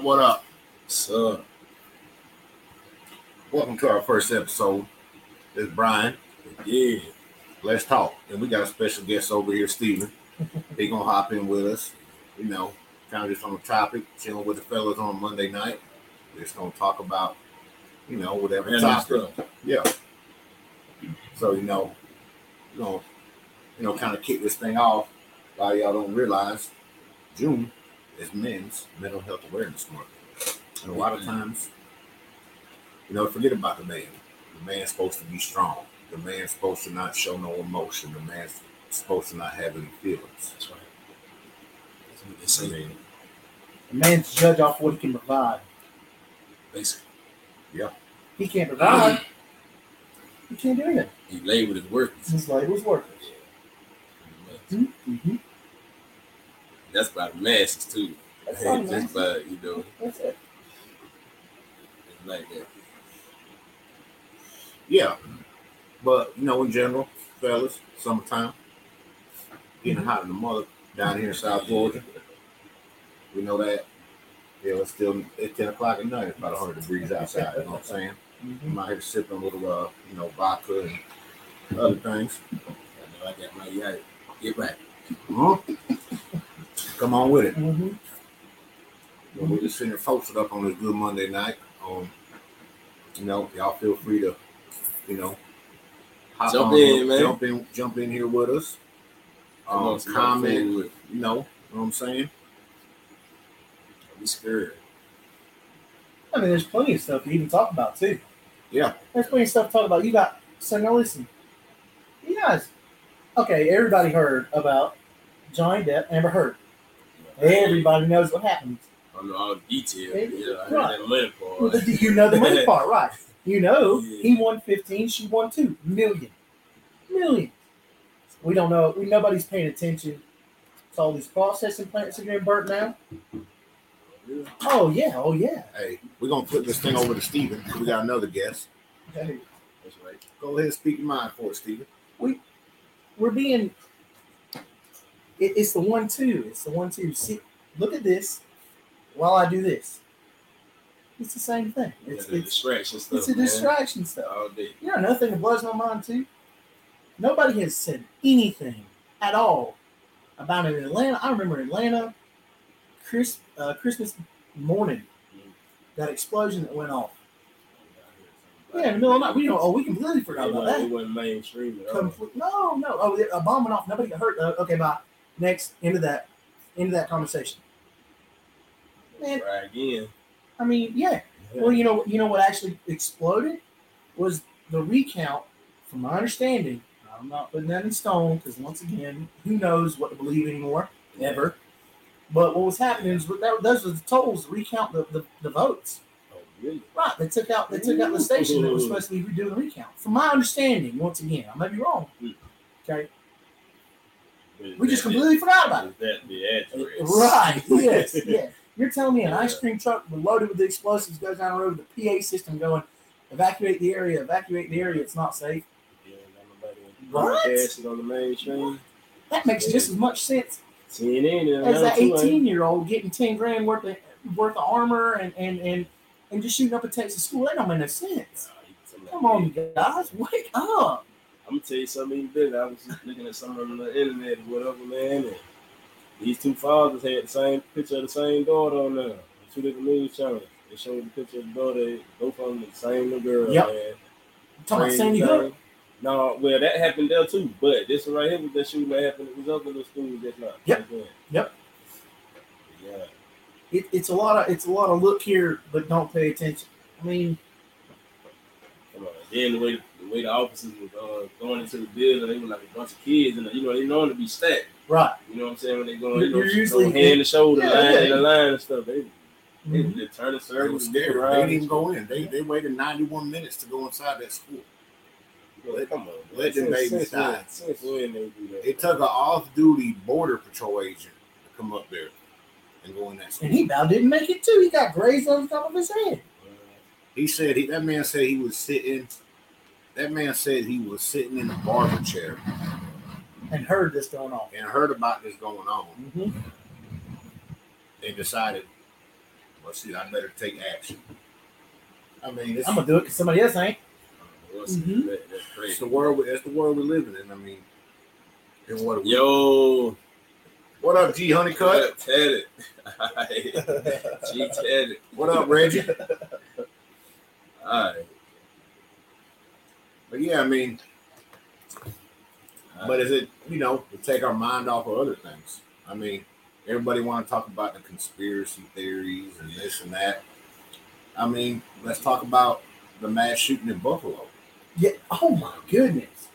What up? What up? So, Welcome to our first episode. It's Brian. yeah, Let's talk. And we got a special guest over here, Steven. he gonna hop in with us. You know, kind of just on the topic, chilling with the fellas on Monday night. We're just gonna talk about, you know, whatever random topic. Yeah. So you know, you know, you know, kind of kick this thing off. A lot of y'all don't realize June is Men's Mental Health Awareness Month, and a lot of times, you know, forget about the man. The man's supposed to be strong. The man's supposed to not show no emotion. The man's supposed to not have any feelings. That's right. That's what they I mean, A man's judge off what he can provide. basically. Yeah. He can't provide. He can't do anything. He labeled as worthless. His label's worthless. pretty much. Mm-hmm. That's by the masses, too. That's all Just by, you know, That's it. like that. yeah, but you know, in general, fellas, summertime, getting hot in the mother down here in South Georgia. We know that. Yeah, it's still at ten o'clock at night. It's about hundred degrees outside. You know what I'm saying? Mhm. I'm out here sipping a little, uh, you know, vodka and other things. I know I got my yacht. Get right. Huh? Come on with it. Mhm. Well, we're just sitting here posted up on this good Monday night. Um, you know, y'all feel free to, you know, hop Jump on in, man. jump in, jump in here with us. Um, on, comment, fool with- you know, know what I'm saying? Don't be scared. I mean, there's plenty of stuff to even talk about too. Yeah. There's plenty of stuff to talk about. You got so now listen. You guys, okay? Everybody heard about Johnny Depp, Amber Heard. Everybody knows what happened. I know all the details. Hey, Yeah, I heard right. that money Well, part. You know the money part, right? You know Yeah. he won 15, she won two million, million. We don't know. We nobody's paying attention to all these processing plants that are getting burnt now. Yeah. Oh yeah, oh yeah. Hey, we're gonna put this thing over to Steven. We got another guest. Hey, That's right. Go ahead and speak your mind for it, Steven. we're being. It, it's the one two. It's the one two. See, look at this. While I do this, it's the same thing. It's Yeah, it's, distraction stuff. it's a man. distraction stuff. All day. You know another thing that blows my mind too? Nobody has said anything at all about it in Atlanta. I remember Atlanta, Chris, uh, Christmas morning, that explosion that went off. Yeah, in the middle of the night. We don't. Oh, we completely forgot about that. it wasn't mainstream at no, no. Oh, a bomb went off. Nobody got hurt. Uh, okay, bye. Next, into that, into that conversation. Man, Try again. I mean, yeah. Well, you know, you know what actually exploded was the recount. From my understanding, I'm not putting that in stone because once again, who knows what to believe anymore? Ever. But what was happening is that, those were the tolls to recount the, the, the votes. Oh, really? Right, they took out they took out the station that was supposed to be redoing the recount. From my understanding, once again, I may be wrong. Mm. Okay, We just completely forgot about it. that the address? Uh, right. Yes. Yeah. You're telling me an ice cream truck loaded with the explosives goes down the road with the PA system going, evacuate the area, evacuate the area. It's not safe. Yeah, What? on the mainstream. That makes just as much sense CNN as that 18 year old getting 10 grand worth of worth of armor and and and and just shooting up a Texas school. That don't make no sense. it? Nah, you- Come on, guys, wake up. I'm gonna tell you something even better. I was just looking at something on the internet or whatever, man. And these two fathers had the same picture of the same daughter on there. Two different news channels. They showed the picture of the daughter, both of them the same little girl, Yep. man. Talking about Sandy. Hook. No, well, that happened there too. But this one right here was that shooting that happened. It was other little schools that's not. Yep. Yeah. Yep. Yeah. It, it's a lot of it's a lot of look here, but don't pay attention. I mean, Come on. Then the way the way the officers were uh, going into the building, they were like a bunch of kids, and you know they known to be stacked. right. You know what I'm saying? When they going, You're- you know, you're usually usually- hand to shoulder, Yeah, line yeah. in the line and stuff. They, they, Mhm. they turn the They circle, were look scared. They didn't even go in. They they waited 91 minutes to go inside that school. Well, come on, let them Since- babies die. Since when they do that? It took an off-duty border patrol agent to come up there and go in that school. And he about didn't make it too. He got grazed on the top of his head. He said he that man said he was sitting. That man said he was sitting in a barber chair And heard this going on. and heard about this going on Mm-hmm. and decided Well, see, I better take action. I mean, it's, I'm gonna do it because somebody else ain't. What's Mhm. that, that's crazy. the world. we- It's the world we're living in. I mean, and what? Yo, What up, G Honeycutt? Ted it. G Ted. What up, Reggie? All right. But yeah, I mean, but is it you know to take our mind off of other things? I mean, everybody want to talk about the conspiracy theories and this and that. I mean, let's talk about the mass shooting in Buffalo. Yeah. Oh my goodness.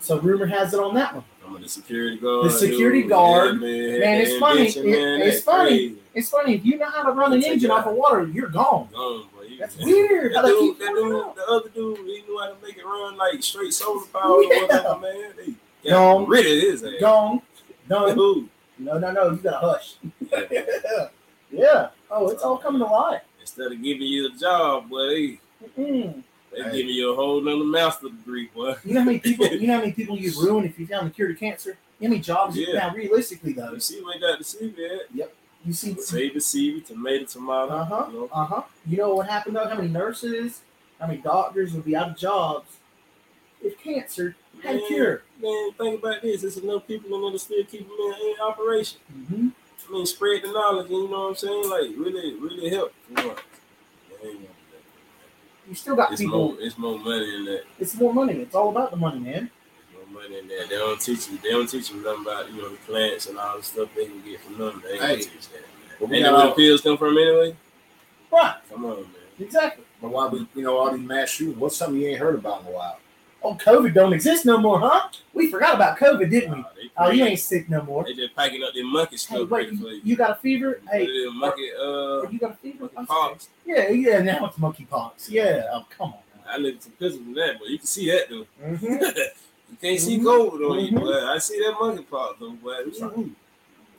So rumor has it on that one. I'm the security guard. The security guard. man, Man, it's funny. It- man, it's funny. crazy. It's funny if you know how to run an engine off of water, you're gone. Gone, That's weird. That dude, that dude, the other dude, he knew how to make it run like straight solar power or Yeah. whatever, man. They Gone. rid of his ass. Gone. Done. Dude. No, no, no. You gotta hush. Yeah. yeah. Oh, it's all coming to light. Instead of giving you a job, boy, they, they Hey. giving you a whole nother master degree, boy. You know how many people? You know how many people you'd ruin if you found the cure to cancer? You know how many jobs? you Yeah. Now, realistically, though, You see they got the CV at? You see. Save the CV, tomato, tomato. Uh huh. You know? Uh huh. You know what happened though? How many nurses, how many doctors would be out of jobs if cancer had a Man, cure? Man, think about this. There's enough people in there to still keep them in, in operation. Mm-hmm. I mean, spread the knowledge, you know what I'm saying? Like, really, really help. You know? They ain't gonna do You still got. It's people. more, it's more money in that. It's more money. It's all about the money, man. Money in that. They don't teach you. They don't teach you nothing about you know the plants and all the stuff they can get from them. They ain't Hey. teach that. But Man. we Ain't that where the pills come from anyway? Right. Come on, man. Exactly. but why we you know all these mass shootings? What's something you ain't heard about in a while? Oh, COVID don't exist no more, huh? We forgot about COVID, didn't we? Oh, you ain't sick no more. They just packing up their monkey Hey, stuff wait, you, you. got a fever? Hey, monkey, uh, you got a fever? monkey pox. Yeah, yeah. Now it's monkeypox. Yeah. Oh, come on. I looked at some pictures of that, but you can see that though. Mm-hmm. you can't see. COVID on you, boy. I see that monkey pox though, boy. Mhm.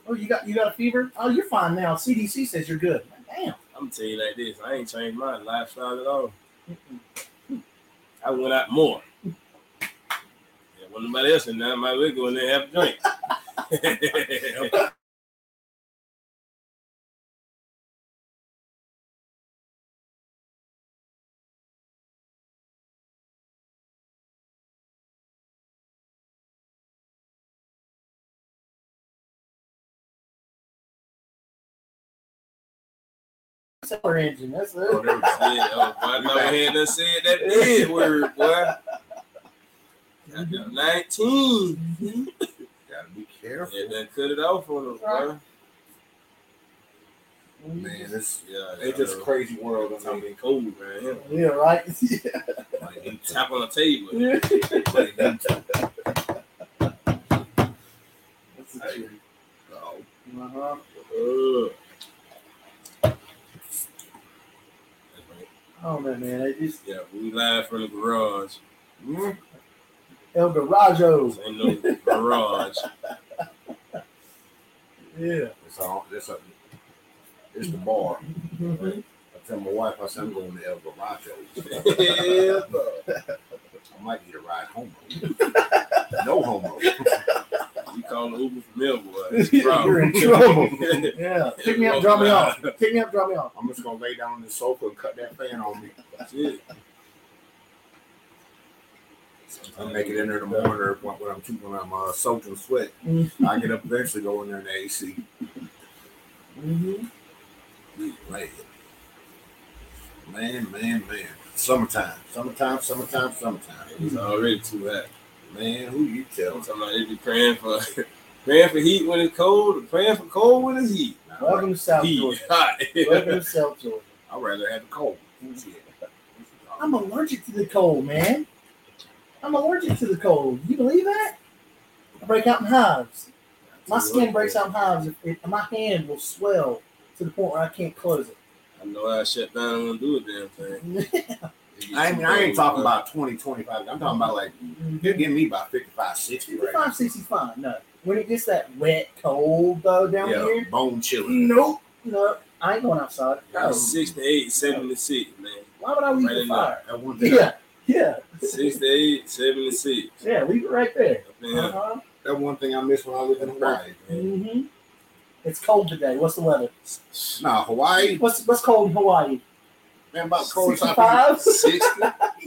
Oh, you got you got a fever? Oh, you're fine now. CDC says you're good. Damn. I'm gonna tell you like this: I ain't changed my lifestyle at all. I went out more. Yeah, when nobody else in there, I might well go in there and have a drink. Cellar engine. That's it. Oh, there we go. Yeah, oh, boy, I never had done said that big word, boy. Goddamn, 19. Gotta be careful, Yeah, then cut it off on us, boy. man. It's Yeah, it's just a crazy world. I Something mean, cold, man. Yeah, right. Yeah. like, you Tap on the table. Yeah. like. That's the Hey. truth. Oh, Uh-huh. Uh, Oh man, man, I just yeah, we live from the garage. mm, El Garajo. This ain't no garage. Yeah. it's all. It's a. It's the bar. Mhm. I tell my wife, I said I'm going to El Garajo. yeah, bro. I might need a ride home. no homo. You call the Uber from Melbourne. It's You're in trouble. Yeah. Pick me up, drop me off. Pick me up, drop me off. I'm just gonna lay down on the sofa and cut that fan on me. That's it. I make it in there in the morning or when, when I'm when I'm uh, soaked in sweat. Mm-hmm. I get up eventually go in there in the AC. Mm-hmm. Man, man, man, man. Summertime, summertime, summertime, summertime. It's already too hot. Man, who you I'm tell? talking about they be praying for praying for heat when it's cold, or praying for cold when it's heat. Welcome to South Heat Georgia. hot. Welcome to South Georgia. I'd rather have the cold. I'm allergic to the cold, man. I'm allergic to the cold. You believe that? I break out in hives. My skin breaks out in hives. If, if my hand will swell to the point where I can't close it. I know I shut down and do a damn thing. I mean, I ain't talking about 20, 25. I'm talking about like you're getting me about 55, 60 right now. 55, 65. No. When it gets that wet, cold though down Yeah, here, bone chilling. nope. No, I ain't going outside. No. 68, 76, man. Why would I leave Right the in fire? That one thing, Yeah, yeah, 68, 76. yeah. Leave it right there. Up in here. Uh-huh. that one thing I miss when I lived in Hawaii. Mm-hmm. It's cold today. What's the weather? Nah, Hawaii, What's what's cold in Hawaii? man, about cold 65? 60.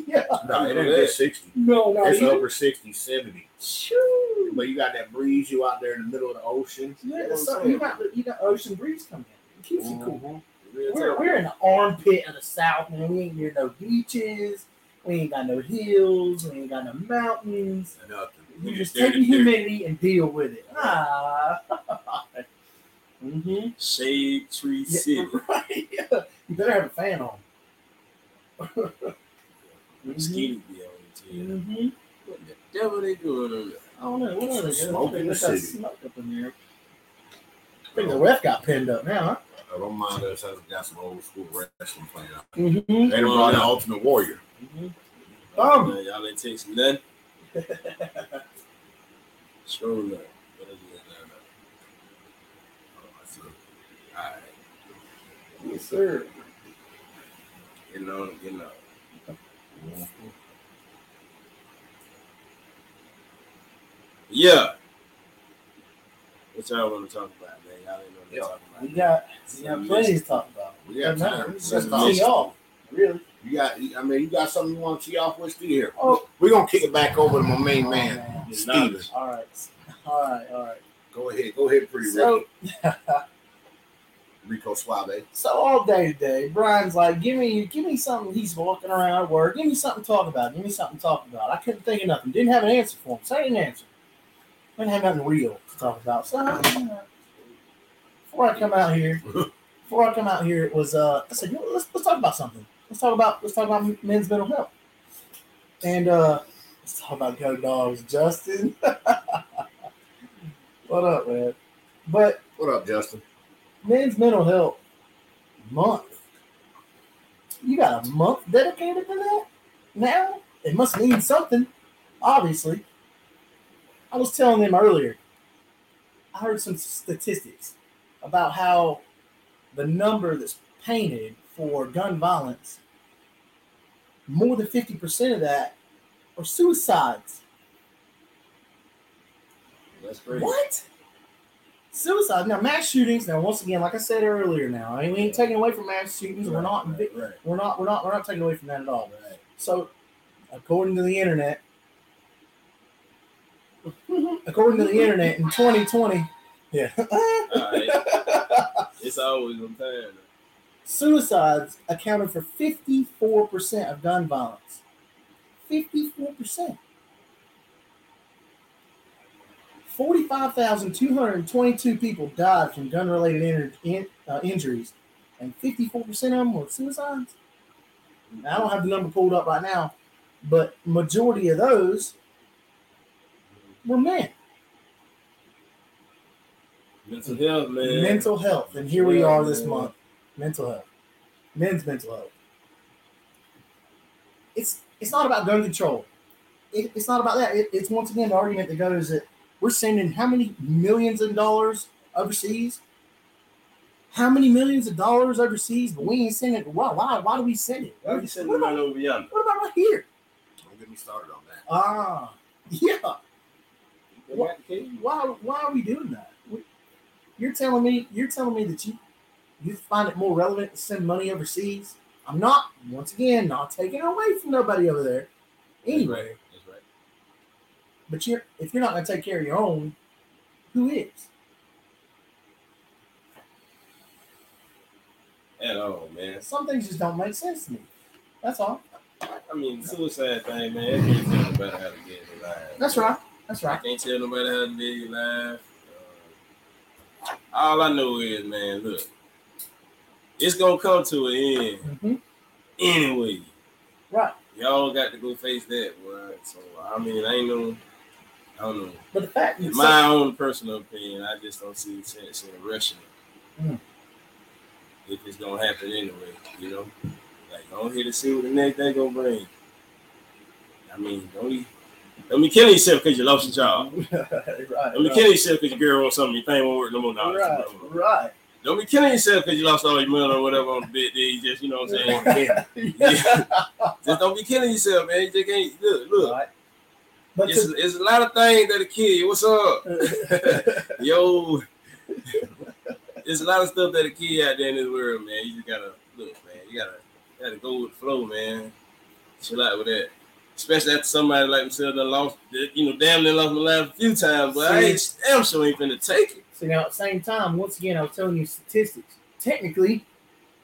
yeah. No, it ain't just 60. No, not It's even. over 60, 70. Shoo. But you got that breeze, you out there in the middle of the ocean. Yeah, You so you got you got ocean breeze coming in. It keeps you cool. We're, we're in the armpit of the south, man. We ain't near no beaches. We ain't got no hills. We ain't got no mountains. Nothing. You just take the humidity and deal with it. Ah. mm-hmm. Shade Tree City. right. You better have a fan on. Mosquito be on it too. Mm-hmm. What the devil they doing on there? I don't know. What other Smoke in the There's city. Smoke up in there. I think the ref got pinned up now, huh? I don't mind us has got some old school wrestling playing out. Mm-hmm. They done brought in Ultimate Warrior. Um. Man, y'all ain't text nothing. Sure enough. What is it now? Oh, I see. All right. Yes, sir. Getting on, getting on. Yeah. What y'all want to talk about, man? Y'all ain't know what to talk about. We got we got plenty to talk about. We got time. Let's talk. off. Really? You got, I mean, you got something you want to tee off with Steve here. Oh. We're going to kick it back over to my main Oh, man, man. Steven. All right. All right. All right. Go ahead. Go ahead, pretty So. Rico Suave. so all day today, Brian's like, "Give me, give me something." He's walking around at work. Give me something to talk about. Give me something to talk about. I couldn't think of nothing. Didn't have an answer for him. So I didn't answer. I didn't have nothing real to talk about. So uh, before I come out here, before I come out here, it was uh, I said, you know, let's let's talk about something. Let's talk about let's talk about men's mental health. And uh, let's talk about go dogs, Justin. what up, man? But What up, Justin? Men's mental health month. You got a month dedicated to that? Now it must mean something, obviously. I was telling them earlier. I heard some statistics about how the number that's painted for gun violence, more than 50% of that are suicides. That's crazy. What? Suicide. Now, mass shootings. Now, once again, like I said earlier, now I mean, we ain't taking away from mass shootings. We're not. Right, right, We're not. We're not. We're not taking away from that at all. right. So, according to the internet, according to the internet, in 2020, yeah, It's always on time. suicides accounted for 54% of gun violence. 54%. 45,222 people died from gun related in, in, uh, injuries, and 54% of them were suicides. I don't have the number pulled up right now, but majority of those were men. Mental health, man. Mental health, and here we are this man. month. Mental health, men's mental health. It's it's not about gun control. It, it's not about that. It, it's once again the argument that goes that we're sending how many millions of dollars overseas. How many millions of dollars overseas, but we ain't sending it. Why? Why? Why do we send it? Why you sending what, about, over yonder? what about right here? Don't get me started on that. Ah, yeah. They got the key. why why are we doing that? We- You're telling me you're telling me that you you find it more relevant to send money overseas. I'm not once again not taking away from nobody over there. Anyway, right. But you're if you're not gonna take care of your own, who is? At all, man. Some things just don't make sense to me. That's all. I mean, suicide thing, man. I can't tell nobody how to get in life. That's right. That's I right. can't tell nobody how to live your life. Uh, all I know is, man, look, it's gonna come to an end hmm anyway. Right. Y'all got to go face that, boy. So I mean, I ain't no, I don't know. But the fact In my own personal opinion, I just don't see sense in rushing it. Mm. If it's gonna happen anyway, you know. Like don't hit to see what the next day gonna bring. I mean, don't be don't be killing yourself because you lost your job. right, Don't be right, killing yourself because your girl wants something you think won't work no more. No, right, right. Don't be killing yourself because you lost all your money or whatever on the bed day. You just, you know what I'm saying? Yeah. just don't be killing yourself, man. You just can't look, look. Right. But It's, it's a lot of things that a you. What's up? Yo, there's a lot of stuff that a kid out there in this world, man. You just gotta look, man. You gotta gotta go with the flow, man. Chill out with that. Especially after somebody like myself that lost, you know, damn near lost my life a few times, but I ain't damn sure ain't finna take it. So now at the same time, once again, I was telling you statistics. Technically,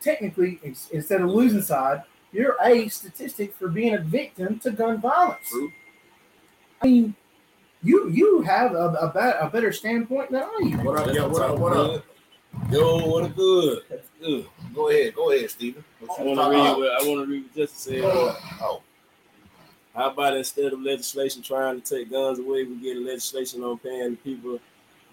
technically, instead of losing side, you're a statistic for being a victim to gun violence. True. I mean, you you have a, a, better, a better standpoint than I do. What up, yo? What up? What up? Yo, what a good. That's good. Go ahead, go ahead, Stephen. I want to read. What, I want to read what Justice said. Oh. How about instead of legislation trying to take guns away, we get legislation on paying the people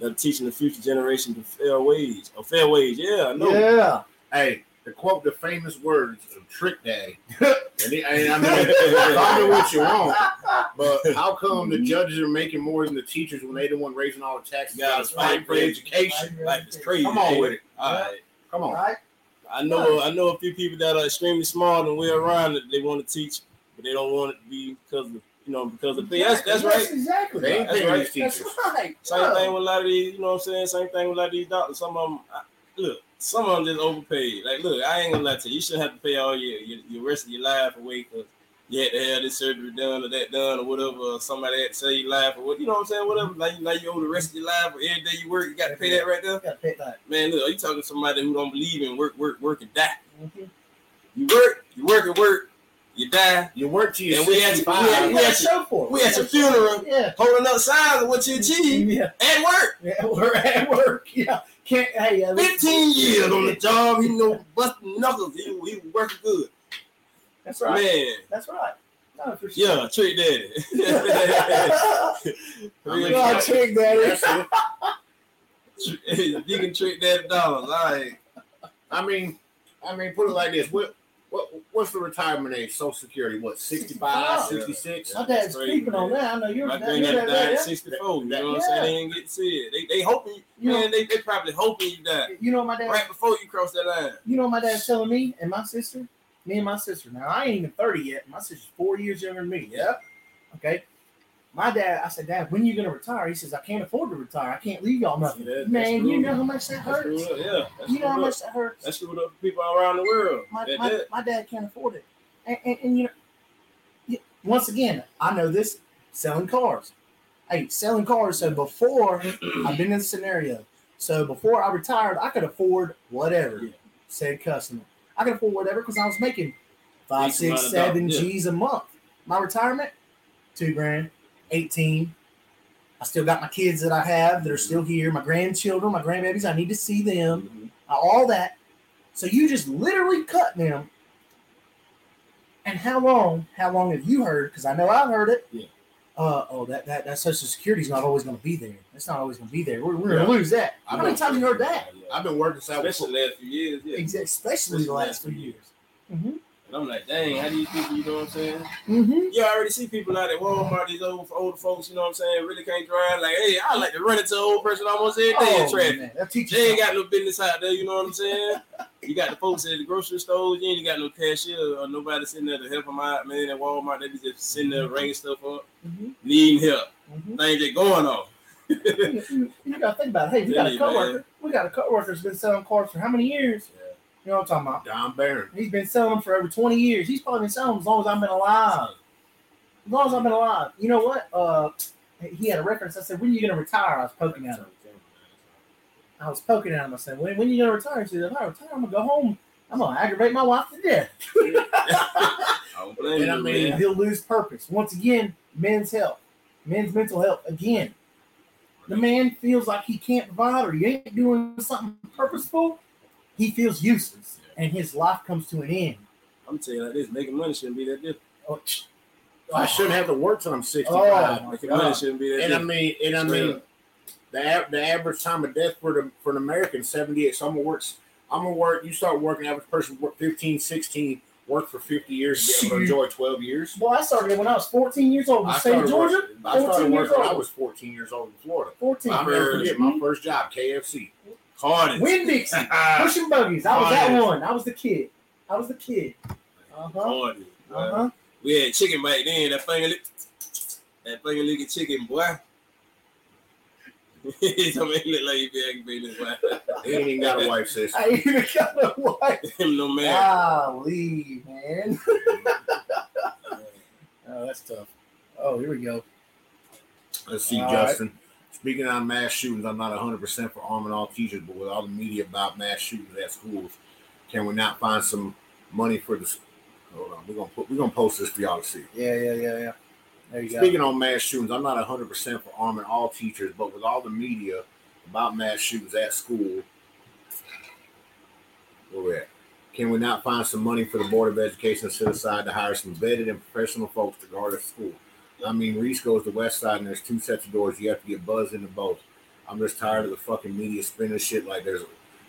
that are teaching the future generation to fair wage. A fair wage, yeah, I know. Yeah. Hey, to quote the famous words of Trick Daddy, and, he, and I mean, call me what you want, but how come the judges are making more than the teachers when they the one raising all the taxes? Got to fight for education. Like it's crazy. Come on with it. All right. Come on. Right. I know I know a few people that are extremely smart and we're around that they want to teach, but they don't want it to be because of you know because of things. That's that's right. exactly. They ain't that's right. That's right. Same yeah. thing with a lot of these. You know what I'm saying? Same thing with a lot of these doctors. Some of them. Look, some of them just overpaid. Like, look, I ain't gonna lie to you. You shouldn't have to pay all your your, your rest of your life away because you had to have this surgery done or that done or whatever. Or somebody had to say your life or what you know what I'm saying. Whatever. Like, like you owe the rest of your life or every day you work, you got to pay that right there. Got to pay that. Man, look, are you talking to somebody who don't believe in work, work, work, and die? Mm-hmm. You work, you work and work, you die. You work to your and we at your, we at, we at your, we had your funeral, yeah. holding up signs of what you achieved yeah. at work. Yeah, we're at work. Yeah. Can't hey, uh, 15 years on the job, he know busting knuckles. He, he working good. That's right. Man. That's right. No, for sure. Yeah, trick daddy. yeah, trick daddy. you can trick daddy dollars. All right. I mean, I mean, put it like this. What what what's the retirement age? Social Security, what, 65, 66? My dad's creeping on that. I know you're My granddad died at 64. You know what I'm saying? They didn't get to see it. They, they hoping, you man, know, they, they probably hoping you die. You know my dad? Right before you cross that line. You know my dad's telling me and my sister? Me and my sister. Now, I ain't even 30 yet. My sister's four years younger than me. Yep. Okay my dad, I said, Dad, when are you gonna retire? He says, I can't afford to retire. I can't leave y'all nothing. Man, you know how much that hurts. Yeah, you know how much that hurts. That's screwed up people around the world. My, my, my, dad can't afford it, and, and, and you know, once again, I know this selling cars. Hey, selling cars. So before I've been in this scenario. So before I retired, I could afford whatever. Yeah. Said customer, I could afford whatever because I was making five, six, seven G's a month. My retirement, two grand 18. I still got my kids that I have that are still here, my grandchildren, my grandbabies. I need to see them, mm-hmm. all that. So you just literally cut them. And how long? How long have you heard? Because I know I've heard it. Yeah. Uh, oh, that, that that Social Security is not always going to be there. It's not always going to be there. We're, we're going to lose that. How many times you heard that? I've been working especially the last few years. Yeah. Especially, especially the last few years. Mm-hmm. And I'm like, dang, how do you think you know what I'm saying? Mm-hmm. You already see people out at Walmart, these old older folks, you know what I'm saying, really can't drive. Like, hey, I like to run into an old person almost every day oh, in traffic. They ain't got no business out there, you know what I'm saying? you got the folks at the grocery stores, you ain't got no cashier or nobody sitting there to help them out, man. At Walmart, they be just sitting there ringing stuff up, mm-hmm. needing help. Mm-hmm. Things that going on. you, you, gotta think about it. Hey, we got a coworker. Man. We got a coworker that's been selling cars for how many years? Yeah. You know what I'm talking about? Don Barron. He's been selling them for over 20 years. He's probably been selling them as long as I've been alive. As long as I've been alive. You know what? Uh, he had a reference. I said, "When are you going to retire?" I was poking at him. I was poking at him. I said, "When, when are you going to retire?" He said, "If I retire, I'm going to go home. I'm going to aggravate my wife to death." I and I mean, he'll lose purpose once again. Men's health, men's mental health again. The man feels like he can't provide or he ain't doing something purposeful he feels useless and his life comes to an end. I'm telling you like this, making money shouldn't be that difficult. Oh, I shouldn't have to work till I'm 65. Oh, making money shouldn't be that And difficult. I mean, and I mean, the, the average time of death for the for an American 78. So I'm gonna work. I'm gonna work. You start working. Average person work 15, 16, work for 50 years to be able to enjoy 12 years. Well, I started when I was 14 years old in the state Georgia. Working, I started working when I was 14 years old in Florida. 14. I'll never forget my first job, KFC. Hardest. Winn Dixie. Pushing buggies. I was that one. I was the kid. I was the kid. Uh huh. Uh huh. We had chicken back then. That finger lick, that finger licking chicken, boy. he told me he look like he be aggravating his wife. He ain't even got a wife, sis. I even got a wife. Him no man. Golly, man. oh, that's tough. Oh, here we go. Let's see, All Justin. Speaking on mass shootings, I'm not 100% for arming all teachers, but with all the media about mass shootings at schools, can we not find some money for the? Hold on, we're gonna put we're gonna post this for y'all to see. Yeah, yeah, yeah, yeah. There you go. Speaking on mass shootings, I'm not 100% for arming all teachers, but with all the media about mass shootings at school, where we at? Can we not find some money for the Board of Education to set aside to hire some vetted and professional folks to guard the school? I mean, Reese goes to the West Side and there's two sets of doors. You have to get buzzed into both. I'm just tired of the fucking media spinning shit like there's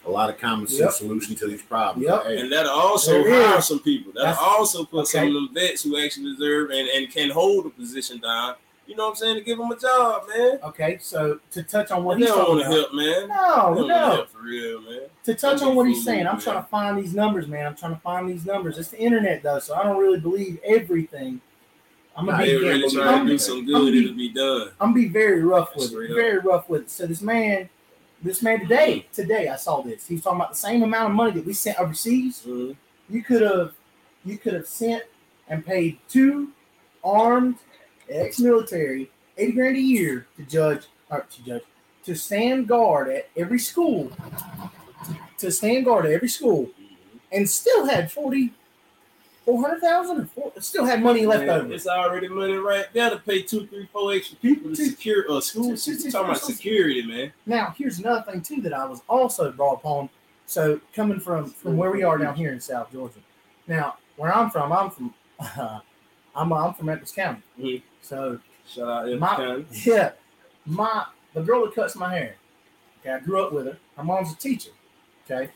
a lot of common sense Yep. solution to these problems. Yep. Hey, And that'll also There hire some people. That'll That's- also put some of them vets who actually deserve and, and can hold a position down. You know what I'm saying? To give them a job, man. Okay, so to touch on what they he's don't want to help, man. No, don't no. help for real, man. To touch on what he's saying, I'm fooled, trying to find these numbers, man. I'm trying to find these numbers. It's the internet, though, so I don't really believe everything. I'm gonna Nah, be really I'm trying to do some good. be- It'll be done. I'm gonna be very rough with Straight it. up. Very rough with it. So this man, this man today, today I saw this. He was talking about the same amount of money that we sent overseas. Mhm. You could have, you could have sent and paid two armed ex-military eighty grand a year to judge or to judge to stand guard at every school, to stand guard at every school, and still had forty. Four hundred thousand, or four, still had money left Man, over. It's already money right there to pay two, three, four extra people to secure a school. two- two- two- talking about security, man. Now, here's another thing too that I was also brought upon. So coming from from where we are down here in South Georgia. Now, where I'm from, I'm from uh, I'm I'm from Edwards County. Mhm. So Shout out Edwards My- County. yeah, my the girl that cuts my hair. Okay, I grew up with her. Her mom's a teacher. Okay,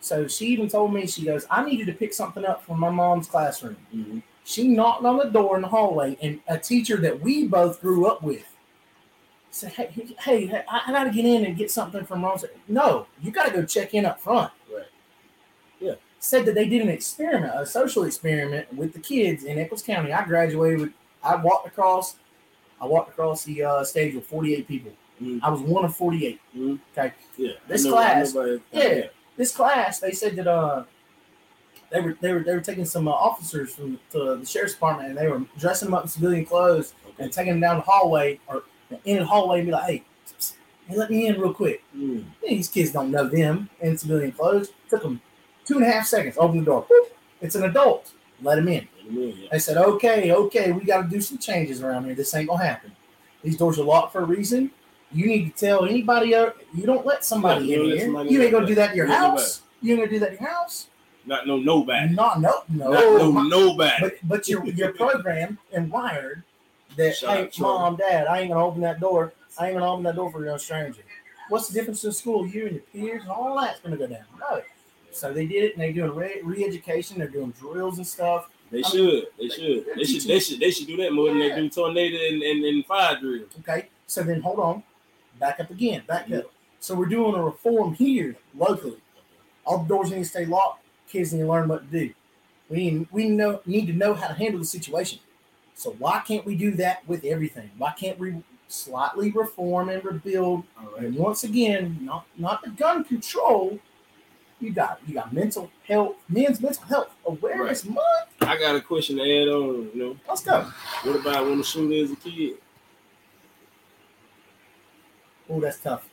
so she even told me she goes, I need you to pick something up from my mom's classroom. Mhm. She knocked on the door in the hallway, and a teacher that we both grew up with said, "Hey, hey, hey I, I got to get in and get something from Ron." Said, No, you got to go check in up front. Right. Yeah. Said that they did an experiment, a social experiment with the kids in Echols County. I graduated with. I walked across. I walked across the uh, stage with 48 people. Mhm. I was one of 48. Mhm. Okay. Yeah. This I know- I know class- Edwards yeah. This class, they said that uh, they were they were they were taking some uh, officers from to the sheriff's department and they were dressing them up in civilian clothes and taking them down the hallway or in the hallway and be like, hey, hey, let me in real quick. Mm. These kids don't know them in civilian clothes. Took them two and a half seconds. Open the door. Boop. It's an adult. Let him in. Yeah. They said, okay, okay, we got to do some changes around here. This ain't gonna happen. These doors are locked for a reason. You need to tell anybody. else- You don't let somebody Yeah, in here. somebody You ain't gonna do that in your house. You ain't gonna do that in your house. Not no nobody. Not no no. Not no My- nobody. but but you're you're programmed and wired that Shut hey mom dad I ain't gonna open that door. I ain't gonna open that door for no stranger. What's the difference in school? You and your peers and all that's gonna go down. No. So they did it and they're doing re- re-education. They're doing drills and stuff. They I should. They should. They should. They should. They should do that more than they do tornado and, and, and fire drill. Okay. So then hold on. Back up again. Back up. So we're doing a reform here locally. All the doors need to stay locked. Kids need to learn what to do. We we know need to know how to handle the situation. So why can't we do that with everything? Why can't we slightly reform and rebuild? All right. And once again, not not the gun control. You got you got mental health, men's mental health awareness month. I got a question to add on. You know, Let's go. what about when the shooter is a kid? Oh, that's tough.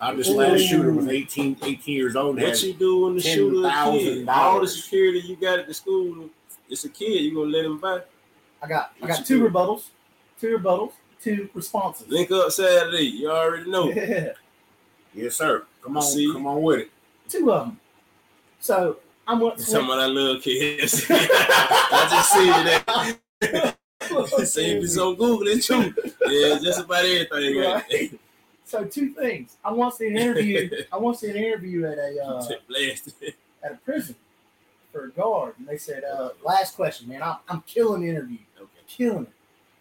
I just last Ooh. shooter was 18, 18 years old. What Had, you do when the shooter a kid? All the security you got at the school, it's a kid. You gonna let him back? I got I got two do? rebuttals, two rebuttals, two responses. Link up Saturday. You already know. Yeah. yes, sir. Come on, See? come on with it. two of them. So I'm what Some of that little kids. I just see that. Same it's on Google it too. Yeah, just about everything. Right. So two things. I once did an interview. I once did an interview at a uh, at a prison for a guard, and they said, uh, "Last question, man. I'm, I'm killing the interview. Okay. Killing it."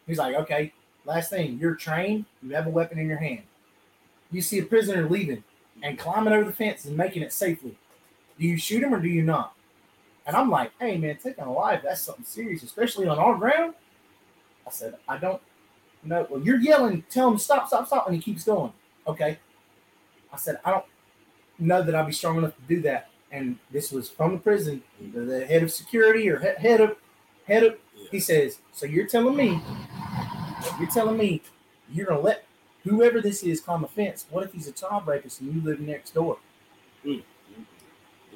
He's like, "Okay, last thing. You're trained. You have a weapon in your hand. You see a prisoner leaving and climbing over the fence and making it safely. Do you shoot him or do you not?" And I'm like, "Hey, man, taking a life that's something serious, especially on our ground." I said, "I don't know. Well, you're yelling, tell him stop, stop, stop, and he keeps going. Okay. I said, I don't know that I'll be strong enough to do that. And this was from the prison, the, the head of security or he- head of head of. He says, so you're telling me, you're telling me, you're gonna let whoever this is climb a fence. What if he's a child rapist and you live next door?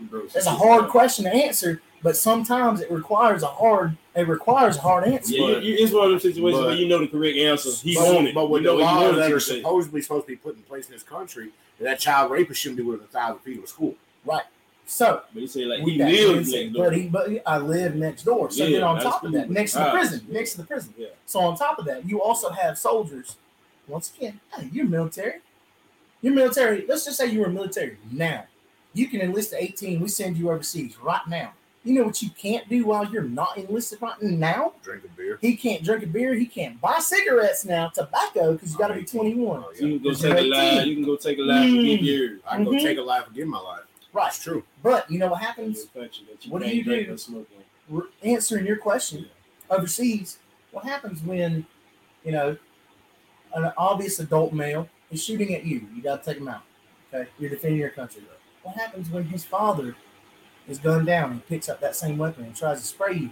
Broke That's a hard question to answer, but sometimes it requires a hard. It requires a hard answer. Yeah, you, you, it's one of those situations but- where you know the correct answer. He's but, on it. But with you know the what laws that are supposedly supposed to be put in place in this country, that child rapist shouldn't be within a thousand feet of a school. Right. So But he said like with he that lives next door. but he but I live next door. So Yeah, then on top of that, next to the prison, next to the prison. Yeah. So on top of that, you also have soldiers. Once again, hey, you're military. You're military. Let's just say you were military now. You can enlist at 18. We send you overseas right now. You know what you can't do while you're not enlisted right now? Drink a beer. He can't drink a beer. He can't buy cigarettes now, tobacco, because you got to be 21. Oh, So you can go take you're a life. You can go take a life and get Mm. yours. I can go Mhm. take a life and give my life. Right. That's true. But you know what happens? your country that you What do you drink do? or. We're answering your question overseas. What happens when, you know, an obvious adult male is shooting at you? You got to take him out. Okay, you're defending your country. What happens when his father is gunned down and picks up that same weapon and tries to spray you?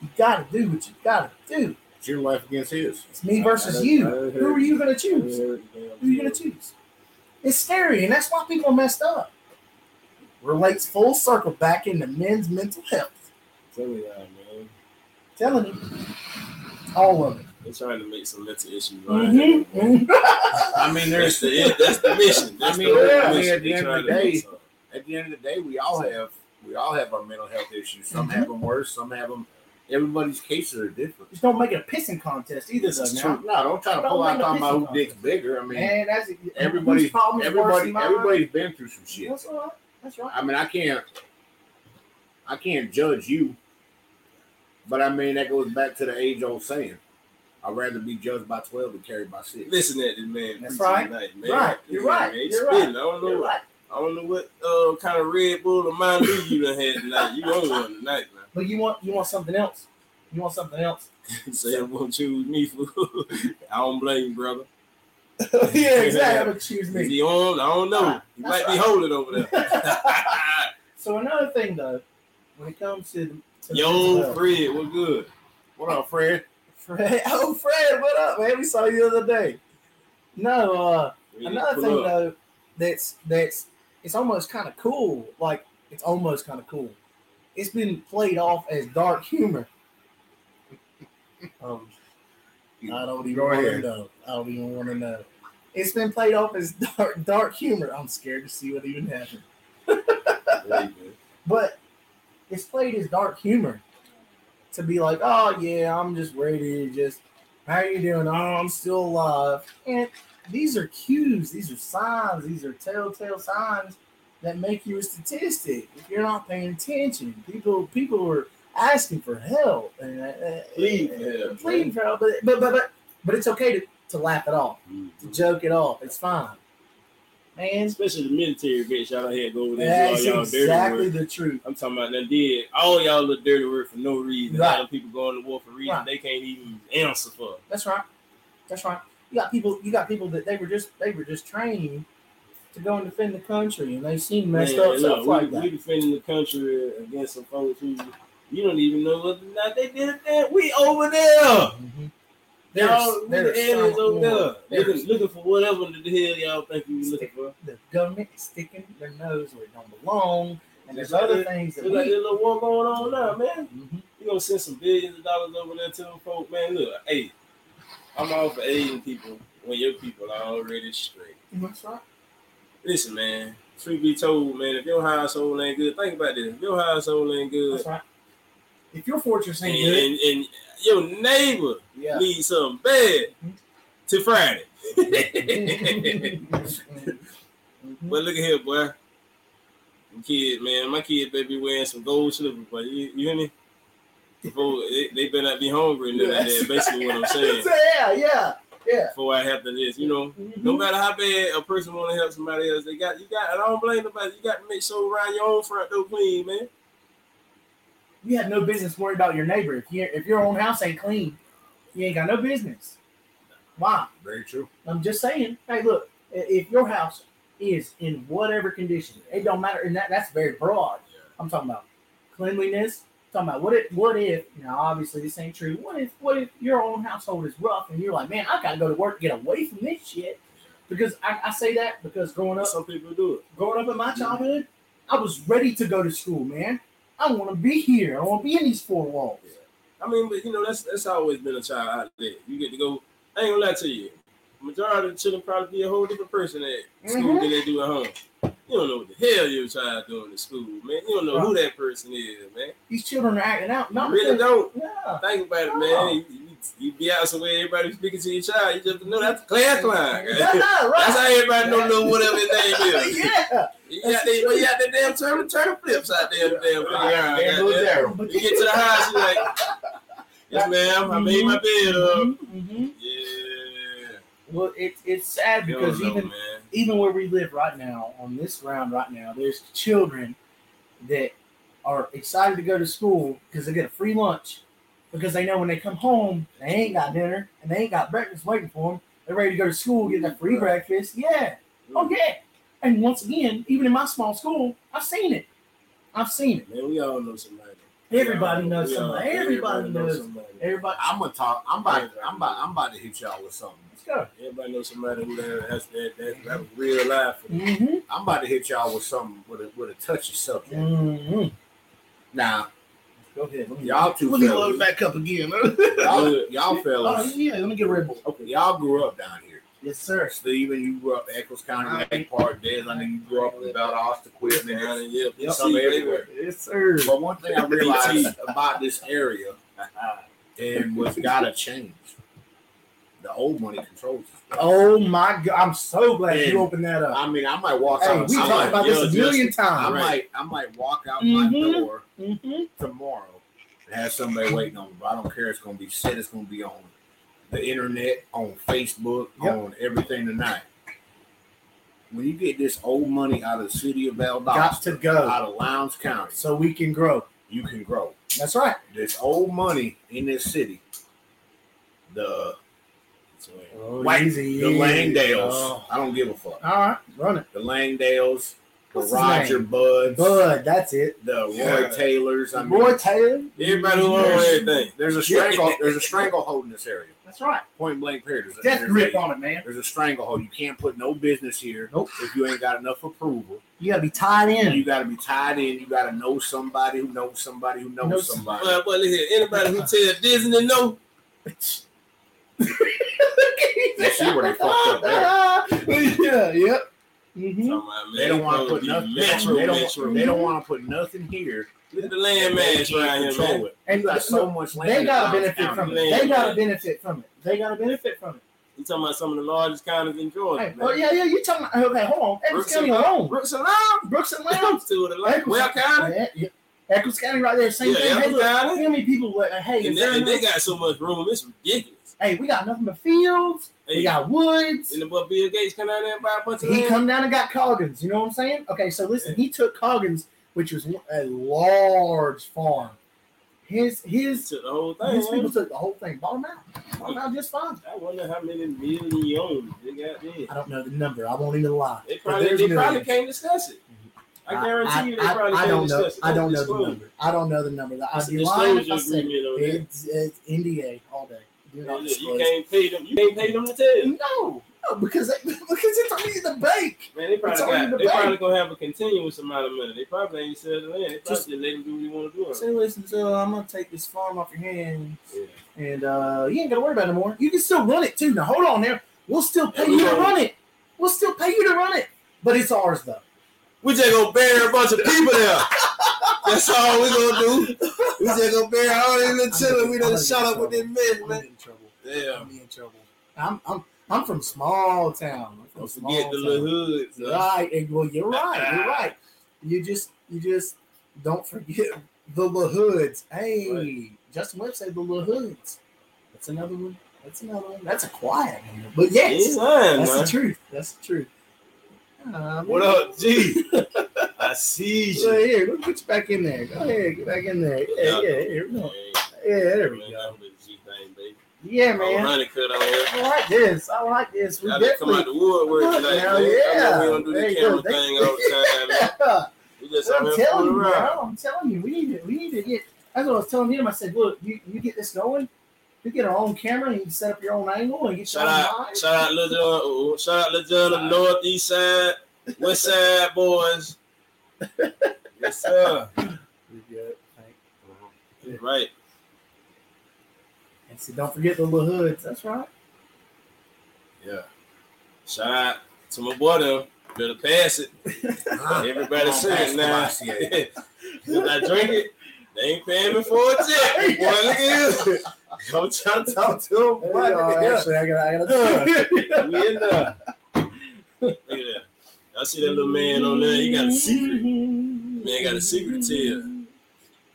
You got to do what you got to do. It's your life against his. It's me versus I- I- you. I heard- Who are you going to I choose? heard the Who are you going to choose? It's scary, and that's why people are messed up. Relates full circle back into men's mental health. Tell me that, man. telling you, all of it. They're trying to make some mental issues right Mhm, mhm. I mean, That's there's the that's the mission. That's I mean, the whole yeah, I mean, mission. at the end of the day- something. At the end of the day, we all have we all have our mental health issues. Some Mm-hmm. have them worse. Some have them. Everybody's cases are different. Just don't make it a pissing contest either. This Though, is now. true. No, don't try to Don't pull out talking about pissing who dick's bigger. I mean, Man, that's everybody, whose problem is worse everybody, than mine? everybody's been through some shit. That's all right. That's right. I mean, I can't, I can't judge you, but I mean that goes back to the age old saying: "I'd rather be judged by twelve than carried by six. Listen at this man. That's right. Tonight, man. Right. You're Yeah, right. man. He's You're spitting. right. I don't know. You're right. I don't know what uh, kind of Red Bull or Mountain you done had tonight. You on one tonight, man. But you want you want something else. You want something else. Say I'm gonna choose me for. I don't blame you, brother. yeah, exactly. I'm gonna choose Is me. he on? I don't know. Right. He might be holding over there. so another thing though, when it comes to, the- to Yo, health- Fred, what good? What up, Fred? Fred, oh Fred, what up, man? We saw you the other day. No, uh, Another thing up. though, that's that's it's almost kind of cool. Like it's almost kind of cool. It's been played off as dark humor. Um, I don't even want to know. I don't even want to know. It's been played off as dark dark humor. I'm scared to see what even happened. But it's played as dark humor to be like, oh yeah, I'm just ready to just how you doing? Oh, I'm still alive. And these are cues, these are signs, these are telltale signs that make you a statistic. If you're not paying attention, people people are asking for help and uh, Pleading uh, for help, pleading for help. But but but but, but it's okay to, to laugh it off, to joke it off. It's fine, man. Especially the military vets, y'all here go over there That's y'all dirty exactly the truth. I'm talking about that did all y'all look dirty work for no reason. Right. A lot of people going to war for reasons Right. they can't even answer for. That's right. That's right. You got people. You got people that they were just they were just trained to go and defend the country, and they seem messed Man, up look, stuff we, like we that. defending the country against some folks who you don't even know whether or not they did it. There. We over there. Mhm. Y'all, we there's the aliens over there There's- looking, looking for whatever the hell y'all think you looking for. The government is sticking their nose where it don't belong, and there's like other that- things that we, like we. this little war going on now, man. Mhm. You gonna send some billions of dollars over there to them folk, man. Look, hey, I'm all for aiding people when your people are already straight. That's right. Listen, man. Truth be told, man, if your household ain't good, think about this. If your household ain't good, That's right. If your fortress and, ain't good, and, and your neighbor yeah. needs something bad to Friday. Mhm. But look at here, boy. Kid, man, my kid be wearing some gold slippers, but you, you hear me? Before they, they better not be hungry and nothing like that. Basically, what I'm saying. yeah, yeah, yeah. Before I have to this, you know, Mhm. no matter how bad a person want to help somebody else, they got you got. And I don't blame nobody. You got to make sure around your own front door clean, man. You have no business worrying about your neighbor. If your if your own house ain't clean, you ain't got no business. Why? Very true. I'm just saying. Hey, look, if your house is in whatever condition, it don't matter, and that, that's very broad. I'm talking about cleanliness. Talking about what if what if now obviously this ain't true. What if what if your own household is rough and you're like, man, I gotta go to work get away from this shit. Because I, I say that because growing up Some people do it. growing up in my childhood, I was ready to go to school, man. I want to be here. I want to be in these four walls. I mean, but you know, that's that's always been a child outlet. You get to go. I ain't gonna lie to you. Majority of the children probably be a whole different person at school Mhm. than they do at home. You don't know what the hell your child doing in school, man. You don't know who that person is, man. These children are acting out. Not you really because- don't. Yeah. Think about it, man. You, you, you be out somewhere, everybody speaking to your child. You just know that's a class line. Yeah, That's right. how everybody know know whatever his name is. yeah. You got that, well, you got that damn turn and turn flips out there, the damn Right. damn. Little goddamn. Daryl. You get to the house, you like, yes, ma'am, I made my bed up. hmm Yeah. Well, it's it's sad because don't know, even man. even where we live right now, on this ground right now, there's children that are excited to go to school because they get a free lunch because they know when they come home they ain't got dinner and they ain't got breakfast waiting for them. They're ready to go to school, get that free breakfast. Yeah. Oh mm. yeah. And once again, even in my small school, I've seen it. I've seen it. Man, we all know somebody. Everybody knows we all- somebody. Everybody knows. somebody. Everybody. I'm gonna talk. I'm about. I'm about. I'm about to hit y'all with something. Let's. Everybody knows somebody who that, that's that, that, that was real life. Mm-hmm. I'm about to hit y'all with something with a with a touchy subject. Mm-hmm. Now, Go ahead. Y'all two let me fellas, load back up again. y'all, y'all oh, fellas, yeah, let me get Red Bull. okay, y'all grew up down here. Yes, sir. Steven, you grew up in Echols County, Lake Park, Des. I know you grew up in Valdosta, Quitman, and Yeah, Yep. some everywhere. Yes, sir. But one thing I realized about this area and what's gotta change, the old money controls. Oh my god! I'm so glad And- you opened that up. I mean, I might walk Hey, out. we talked might, about this a million times. I times. might, I might walk out my Mhm. door Mm-hmm. tomorrow and have somebody waiting on me. But I don't care. It's gonna be set. It's gonna be on the internet, on Facebook, Yep. on everything tonight. When you get this old money out of the city of Valdosta, got to go out of Lowndes County, so we can grow. you can grow. That's right. This old money in this city, the Oh, White- easy, the easy. Langdales, Oh. I don't give a fuck. All right, run it. The Langdales, the What's his Roger name? Buds, Bud, that's it. the Roy Yeah. Taylors. I mean, Roy Taylor. Everybody who owns everything. there's a strangle. There's a stranglehold in this area. That's right. Point blank period. There's a, Death there's grip a- on it, man. There's a stranglehold. You can't put no business here Nope. if you ain't got enough approval. You gotta be tied in. You got to be tied in. You got to know somebody who knows somebody who knows Know somebody. Well, well, here. Anybody who tell Disney no, You see where they fucked up there. yeah. Yep. Mm-hmm. talking about, man, They don't want to put nothing. Metro, they don't. Metro. They don't want to put nothing here. Look at the land mass around here, man. it. And You got so much land. They gotta benefit from it. They gotta benefit from it. They gotta benefit from it. You talking about some of the largest counties in Georgia, Hey, man. oh yeah, yeah. You talking about? Okay, hold on. Echols Brooks County and alone. Brooks and Lamb. Brooks and Lowndes. to the like, Well County. Yeah, yeah. Echols County right there. Same Yeah, thing. Hey, look, how many people? uh, Hey, And they, and they got so much room, it's ridiculous. Hey, we got nothing but fields. Hey, We got woods. and the Bill Gates come down there and buy a bunch of He land. come down and got Coggins. You know what I'm saying? Okay, so listen, he took Coggins, which was a large farm. His his took the whole thing. his people took the whole thing, bought him out, bought him out just fine. I wonder how many millions they got there. I don't know the number. I won't even lie. They probably they probably can't discuss it. I guarantee you they probably I, can't don't know. discuss it. I don't know the number. I don't know the number. I'd be lying if I said it. agreement on that. It's, it's NDA all day. Do Man, not look, disclose. You can't pay them. You can't pay them to tell you. No, no, because they, because it's only in the bank. Man, they probably got, the they bank. probably gonna have a continuous amount of money. They probably ain't sell the land. They probably Just- just, let them do what they want to do. Say, listen, so I'm gonna take this farm off your hands. Yeah. and uh, you ain't gotta worry about it anymore. You can still run it too. Now hold on there. We'll still pay Yeah, you to run it. We'll still pay you to run it, but it's ours though. We just gonna bury a bunch of people there. That's all we gonna do. We just gonna bury all these little children. We done shut up with mess, I'm man. in trouble. Yeah. I'm in trouble. I'm I'm I'm from small town. I'm from Don't small forget the little hoods. uh, Right. and- Well, you're right. You're right. You just you just don't forget the La Hoods. Hey, Right. Justin Webb said the La Hoods. That's another one. That's another one. That's a quiet one. But yes, lying, that's man. the truth. That's the truth. Uh, What up, G? I see So you. here, let's put you back in there. Go ahead, get back in there. Yeah, yeah, here we go. Yeah, there we go. Yeah, Oh, man. honey cut. I like this. I like this. We Y'all just come out the woodwork tonight, hell man. I yeah. know we don't do the you camera thing all the time, We just I'm telling you, around. bro. I'm telling you, we need to we need to get. That's what I was telling him. I said, look, you, you get this going. You get our own camera and you set up your own angle and get your Shout own out, shout out, John. oh, Shout out, Lil John, the North East Side, West Side boys. yes, sir. We good. Thank- you. Right. And so don't forget the little hoods. That's right. Yeah. Shout out to my boy them. Better pass it. Everybody Come on, say pass it now. When I drink it, they ain't paying me for a tip. Boy, look at this. I'm trying to talk to. Boy, Hey, look oh, at actually, I got, I got. We in there. Look at that. I see that little man on there. He got a secret. Man got a secret to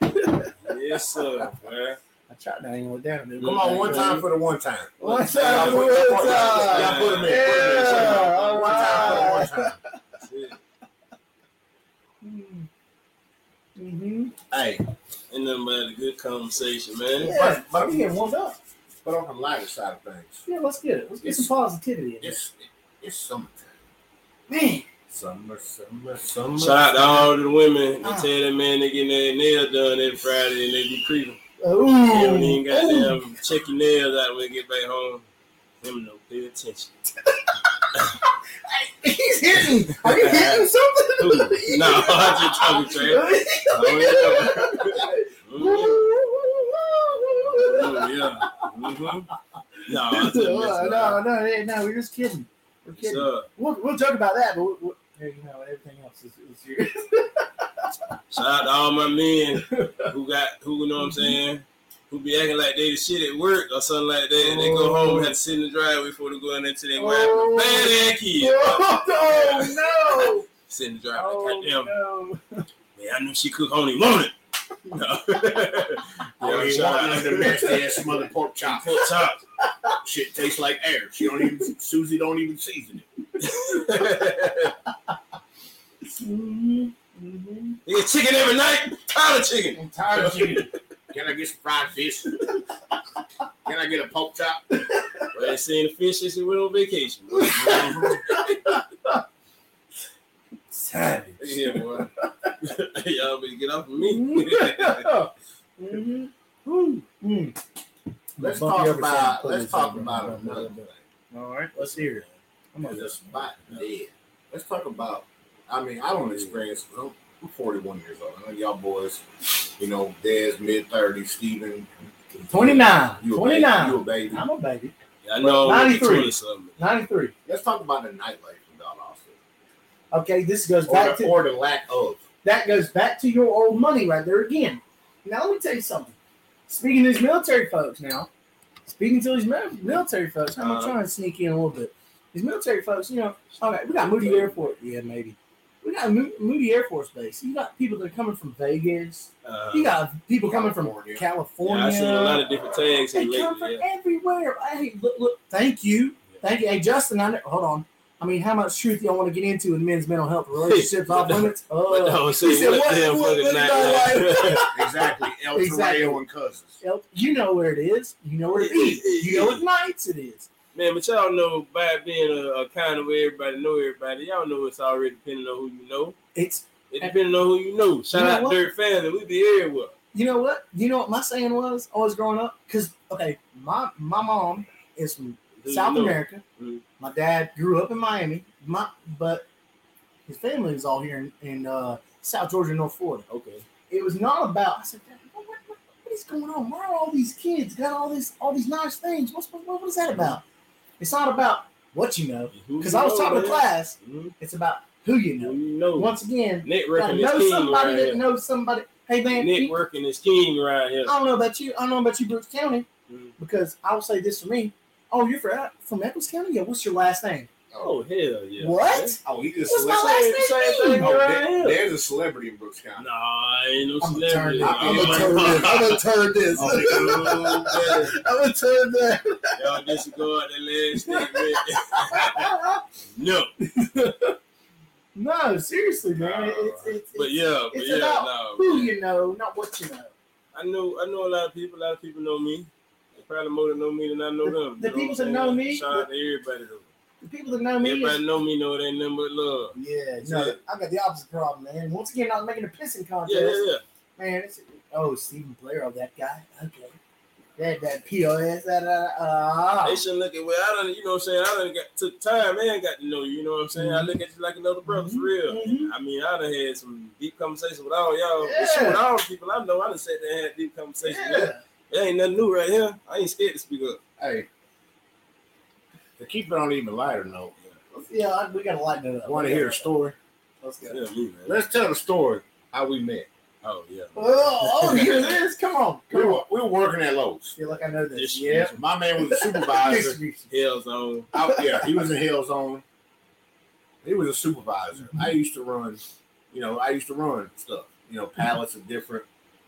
tell. Yes, sir, man. I tried to angle it down. dude. Come on, one time for the one time. One time, one y'all put- time. y'all put 'em in, put 'em in. Yeah, all One time for the one time. That's it. Mm-hmm. Hey, Ain't nothing but a good conversation, man. Yeah, but- we getting warmed up. but on the lighter side of things, Yeah, let's get it. Let's get some positivity in here. it's it's summertime. Man, Summer, summer, summer. Shout out to all the women that Ah. tell that man they getting their nails done every Friday and they be creeping. ooh, They don't even got ooh. them check your nails out when they get back home. Them no pay attention. He's hitting. Are you hitting something? No, I'm just talking trash. Oh, yeah. Mm, yeah. Mhm. No, I'm just messing no, around. no, hey, no, we're just kidding. We're kidding. We'll, we'll joke about that, but we we hey, you know, everything else is, is serious. shout out to all my men who got who you know what I'm saying, who be acting like they the shit at work or something like that. and They go home and have to sit in the driveway before they go in into their wife. Oh. Bad ass kid. oh, no. Sit in the Oh, driveway. Goddamn. no. Man, I knew she cook only wanted. No. I yeah, don't even shout want none out of nasty ass smothered pork chop. Pork chops. Shit tastes like air. She don't even Susie don't even season it. Mhm, mhm. They get chicken every night. Tired of chicken. I'm tired of chicken. Can I get some fried fish? Can I get a pork chop? Well, they seen the fish as we went on vacation. Savage. Yeah, at here, boy. Y'all better get off of me. Mhm. Woo. Mm. Let's talk about let's talk about another thing. All right, let's hear it. Come on, It's a spot dead. Let's talk about. I mean, I don't experience. I'm I'm 41 years old. I know y'all boys. You know, Dad's mid 30s, Steven. 29. You 29. Baby, you a baby. I'm a baby. I know I'm 93. 20 93. Let's talk about the nightlife in Austin. Okay, this goes or back the, to or the lack of. that goes back to your old money right there again. Now let me tell you something. Speaking to these military folks now, speaking to these military folks, I'm Uh-huh. trying to sneak in a little bit. These military folks, you know, all right, we got Moody Air Force, yeah, maybe. We got Moody Air Force Base. You got people that are coming from Vegas. Uh, You got people coming from California. California. yeah, I seen a lot of different tags They here come from. Yeah. everywhere. Hey, look, look, thank you. Thank you. Hey, Justin, I know, hold on. I mean, how much truth y'all want to get into in men's mental health relationships off limits? But Uh, no, he said, what, what- damn what- what night. Exactly. El Exactly. Toreo and cousins. El- you know where it is. You know where it is. You know what nights it is. Man, but y'all know by being a, a kind of where everybody know everybody, y'all know it's already depending on who you know. It's It depending on who you know. Shout You know out what? Dirt Family. We be everywhere. you know what you know what my saying was always growing up because okay my my mom is from Who you South know. America. Mhm. My dad grew up in Miami. My but his family is all here in, in uh, South Georgia, North Florida. Okay. it was not about. I said, "Dad, what, what, what, what is going on? Why are all these kids got all this, all these nice things? What's what, what is that about? It's not about what you know, because I was talking to class. Mhm. It's about who you Who know. you know. Once again, Networking know is somebody right that here. knows somebody. Hey man, Networking is king right here. I don't know about you. I don't know about you, Brooks County, Mhm. because I will say this for me. Oh, you're from from Echols County? Yeah. What's your last name? Oh hell yeah. What? Oh, he just What's my celebrity. last Same- name? thing Oh, right there- there's a celebrity in Brooks County. Nah, ain't no I'm gonna celebrity. I'm gonna turn this. I'm gonna turn this. Oh. I'm gonna turn that. Y'all disregard the last statement. No. No, seriously, man. It's, it's, But it's- yeah, but it's yeah, about no. who you know, not what you know. I know I know a lot of people, a lot of people know me. probably more that know me than I know The- them. the people what that know me- Shout out to everybody though. The people that know me, Everybody is, know me know it ain't nothing but love. yeah, no, it. I got the opposite problem, man. Once again, I'm making a pissing contest. Yeah, yeah, yeah. Man, it's oh Stephen Blair, oh that guy. Okay, that that POS, that uh, uh, They shouldn't look at well, I done, you know what I'm saying? I done got took time and got to know you, you know what I'm saying? I look at you like another brother for real. Mhm. I mean, I done had some deep conversations with all y'all. Yeah. Shit, with all the people I know, I done sat there and had deep conversations. Yeah. yeah. That ain't nothing new right here. I ain't scared to speak up. Hey, to keep it on an even lighter note, Yeah, I- we gotta lighten it up. want to hear a story? Let's go. Yeah, me, man. Let's tell the story how we met. Oh, yeah. Oh, oh, hear this? Come on, We were, on. we were working at Lowe's. feel like I know this. Distribution. Yeah. My man was a supervisor. Hell zone. out yeah, he was in Hell Zone. He was a supervisor. I used to run, you know, I used to run stuff, you know, pallets of different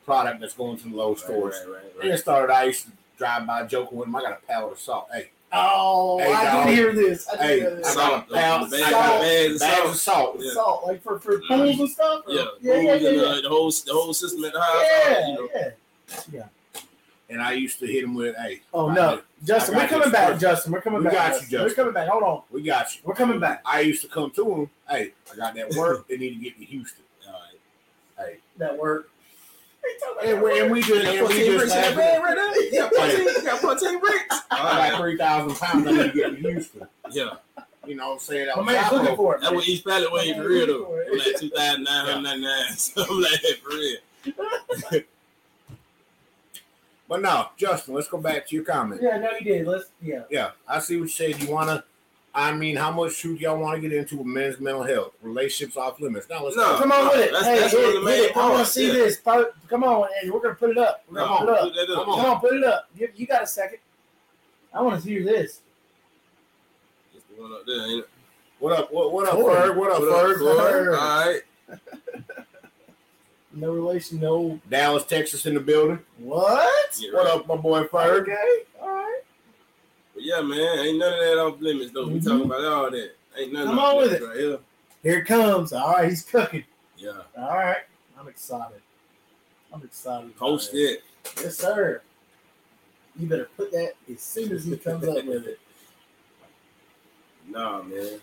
product that's going to the Lowe's stores. Right, right, right, And it started, I used to drive by joking with him. I got a pallet of salt. Hey, Oh, Hey, I dog. did hear this. I did Hey, hear I this. got Salt, bag, salt, bags of bags salt. of salt. Yeah. Salt, like for, for pools and stuff. Yeah, yeah, yeah, yeah. and, yeah. uh, the whole the whole system at the house. Yeah, you know. yeah. And I used to hit him with, hey, Oh no, Justin, we're coming back, first. Justin. We're coming We back. We got you, Justin. Justin. We're coming back. Hold on. we got you. We're coming back. I used to come to him, hey, I got that work. they need to get to Houston. All right. Hey, That work. And we, and we just, and we 14 just bricks in that laughing. bag right there? You got 14, you got 14 bricks? All I got 3,000 pounds I need to get to Houston. Yeah. You know what I'm saying? That My was man's Chapo. looking for it. That's what each pallet weighed for real though. For it. I'm like 2,999. So I'm like, for real. But no, Justin, let's go back to your comment. Yeah, no, you did. Let's. Yeah. Yeah, I see what you said. You want to, I mean, how much should y'all want to get into with men's mental health, relationships off limits? Now let's No. Come on with it. That's- hey, that's hit it, the main it. I want to see yeah. this. Come on, and we're gonna put it up. We're gonna put it up. put. Come on. Come on, put it up. You, you got a second. I want to hear this. It's the one up there, ain't it? What up? What, what up, Ford. Ferg? What up, What up, Ferg? All right. No relation, no. Dallas, Texas, in the building. What? Get What right. up, my boy Ferg? Okay. All right. But yeah, man, ain't none of that off limits though. We Mhm. talking about all that. Ain't none Come on with limits right here. Here it comes. All right, he's cooking. Yeah. All right. I'm excited. I'm excited. Post it. it. Yes, sir. You better put that as soon as he comes up with it. Nah, man.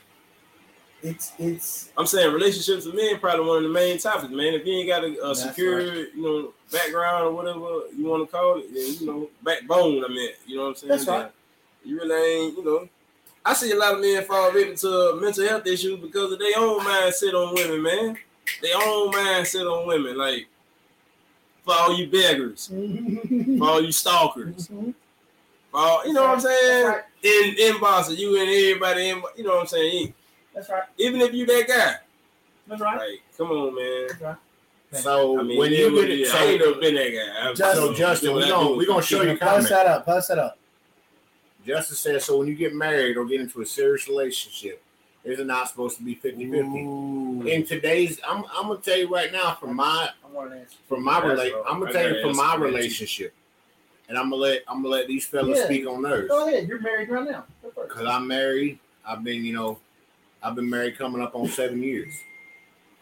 It's it's I'm saying relationships with men probably one of the main topics, man. If you ain't got a, a secure, you know, background or whatever you want to call it, then you know, backbone. I mean, you know what I'm saying? That's right. You really ain't, you know. I see a lot of men fall victim to mental health issues because of their own mindset on women, man. Their own mindset on women, like for all you beggars, mm-hmm. for all you stalkers, mm-hmm. for all, you know what I'm saying? That's right. In inbox, you and everybody, in, you know what I'm saying? That's right. Even if you that guy, That's right. like, come on, man. That's right. So I mean, when you would get be- it, I ain't been that guy. I'm- Justin- so Justin, we're gonna do. we gonna show you Post comment. that up. Post that up. Justin says so when you get married or get into a serious relationship, is it not supposed to be 50-50? In today's, I'm, I'm gonna tell you right now from my I want an answer. from my That's relate, right. I'm gonna tell you from my relationship, and I'm gonna let I'm gonna let these fellas Yeah. speak on theirs. Go ahead. You're married right now. Cause I'm married. I've been, you know, I've been married coming up on seven years.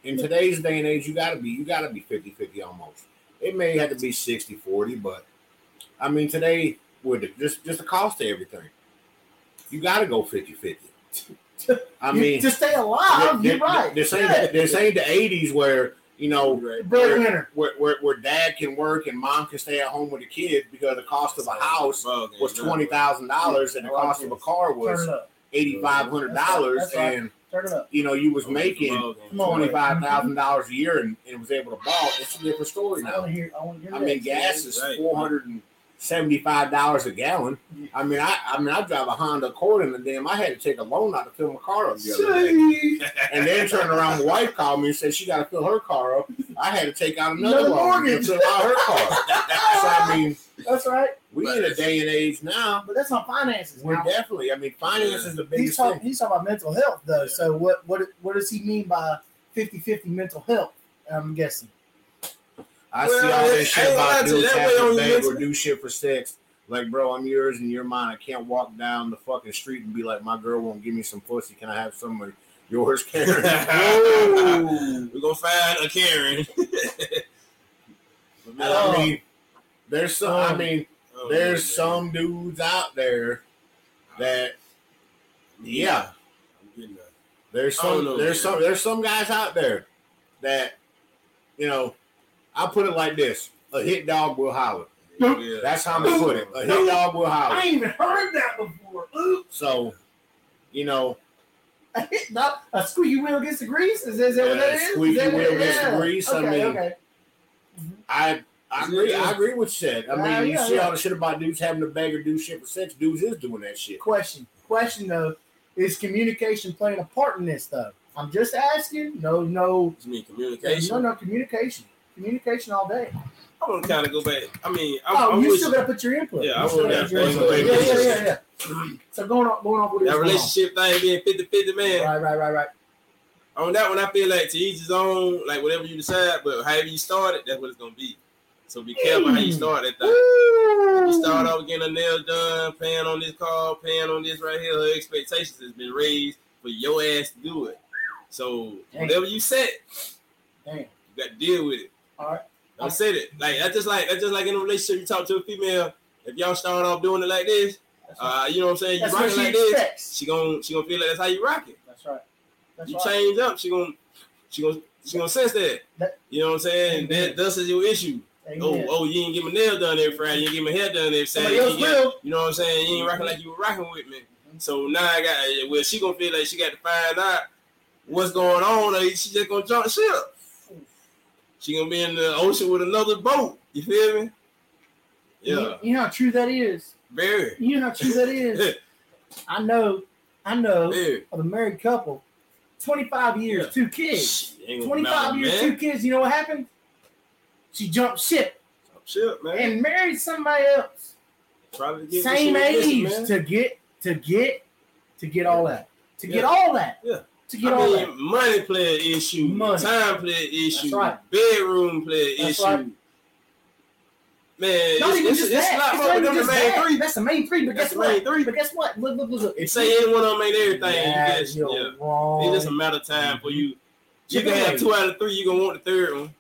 In today's day and age, you gotta be, you gotta be 50-50 almost. It may have to be 60-40, but I mean today with the, just just the cost of everything, you gotta go 50-50. I You- mean, to stay alive, th- you're th- right. This Yeah. ain't this ain't the '80s where you know Right. breadwinner. where, where, where dad can work and mom can stay at home with the kids because the cost of a house was twenty thousand dollars and the cost of a car was eighty five hundred dollars and Turn it up. you know you was making Ball game. Come on. twenty five thousand dollars a year and, and was able to ball. It's a different story now. want to hear. I hear. I mean, gas is Right. four hundred and seventy five dollars a gallon. I mean, I I mean I drive a Honda Accord and damn I had to take a loan out to fill my car up the other day. And then turned around, my wife called me and said she got to fill her car up. I had to take out another Another loan to mortgage. fill out her car. so I mean, That's right. we in a day and age now. But that's not finances. We're now. definitely. I mean, finance is the He's biggest talking, thing. he's talking about mental health, though. Yeah. So what, what what does he mean by 50-50 mental health? I'm guessing. I Well, see all this shit about to you, do that tap way on for your beg or do shit for sex. Like, bro, I'm yours and you're mine. I can't walk down the fucking street and be like, my girl won't give me some pussy. Can I have some of yours, Karen? We're gonna find a Karen. I mean, there's some. I Um, mean, Oh, there's man. some dudes out there that, yeah, I'm getting that. there's some there's some there's some guys out there that, you know, I put it like this: a hit dog will holler. Yeah. That's how I'm gonna put it. A hit dog will holler. I holler. ain't even heard that before. Ooh, So, you know, a hit not a squeaky wheel against the grease. Is, is that what that is? squeaky Is that what- wheel against the yeah. grease, I mean, okay. I I agree. I agree with what said. I mean, Uh, you yeah, see yeah. all the shit about dudes having to beg or do shit for sex. Dudes is doing that shit. Question. Question though, is communication playing a part in this though? I'm just asking. No, no, You mean communication? no, no communication. Communication all day. I want to kind of go back. I mean, I'm, oh, I'm you still gotta put your input. Yeah, You I want that. your input. Yeah, yeah, yeah, yeah. So going on, going off with that this. relationship thing being 50 50, man. Right, right, right, right. On that one, I feel like to each his own, like whatever you decide, but however you start it, that's what it's going to be. So be careful how you start that thing. Mm. You start off getting a nail done, paying on this car, paying on this right here. Her expectations has been raised for your ass to do it. So Damn. whatever you set, Damn. you got to deal with it. All right. Don't set it. Like that's just like that's just like in a relationship. You talk to a female. If y'all start off doing it like this, uh, you know what I'm saying. You That's rock what it she like this. expects. She gon' she gonna feel like that's how you rock it. That's right. That's you right. change up, she gonna she gonna she gonna sense that. That- you know what I'm saying? Amen. That thus is your issue. Amen. Oh, oh, you ain't get my nail done every Friday. You ain't get my hair done every Saturday. You, get- you know what I'm saying? You ain't rocking like you were rocking with me. So now I got well, she gonna feel like she got to find out what's going on, or she just gonna jump ship. She gonna be in the ocean with another boat. You feel me? Yeah, you know how true that is. very, You know how true that is. I know. I know very. of a married couple, 25 years, Yeah. two kids. Shit, ain't gonna 25 matter, years, man. two kids. You know what happened? She jumped ship Jump ship, man. and married somebody else, Probably same what she was missing, age, to get to get to get all that, to get all that, Yeah. To get I all mean, that. money play an issue, Money. time play an issue, right. bedroom play an That's issue. right. Man, Not it's, even it's, just it's that. It's not even the just main that. three. That's the main three. But That's guess the what? main three. But guess what? Look, look, look, look. If say any one of them ain't everything, yeah, you just, you're yeah. wrong. It's just a matter of time for mm-hmm. you. You can have two out of three. You gonna want the third one.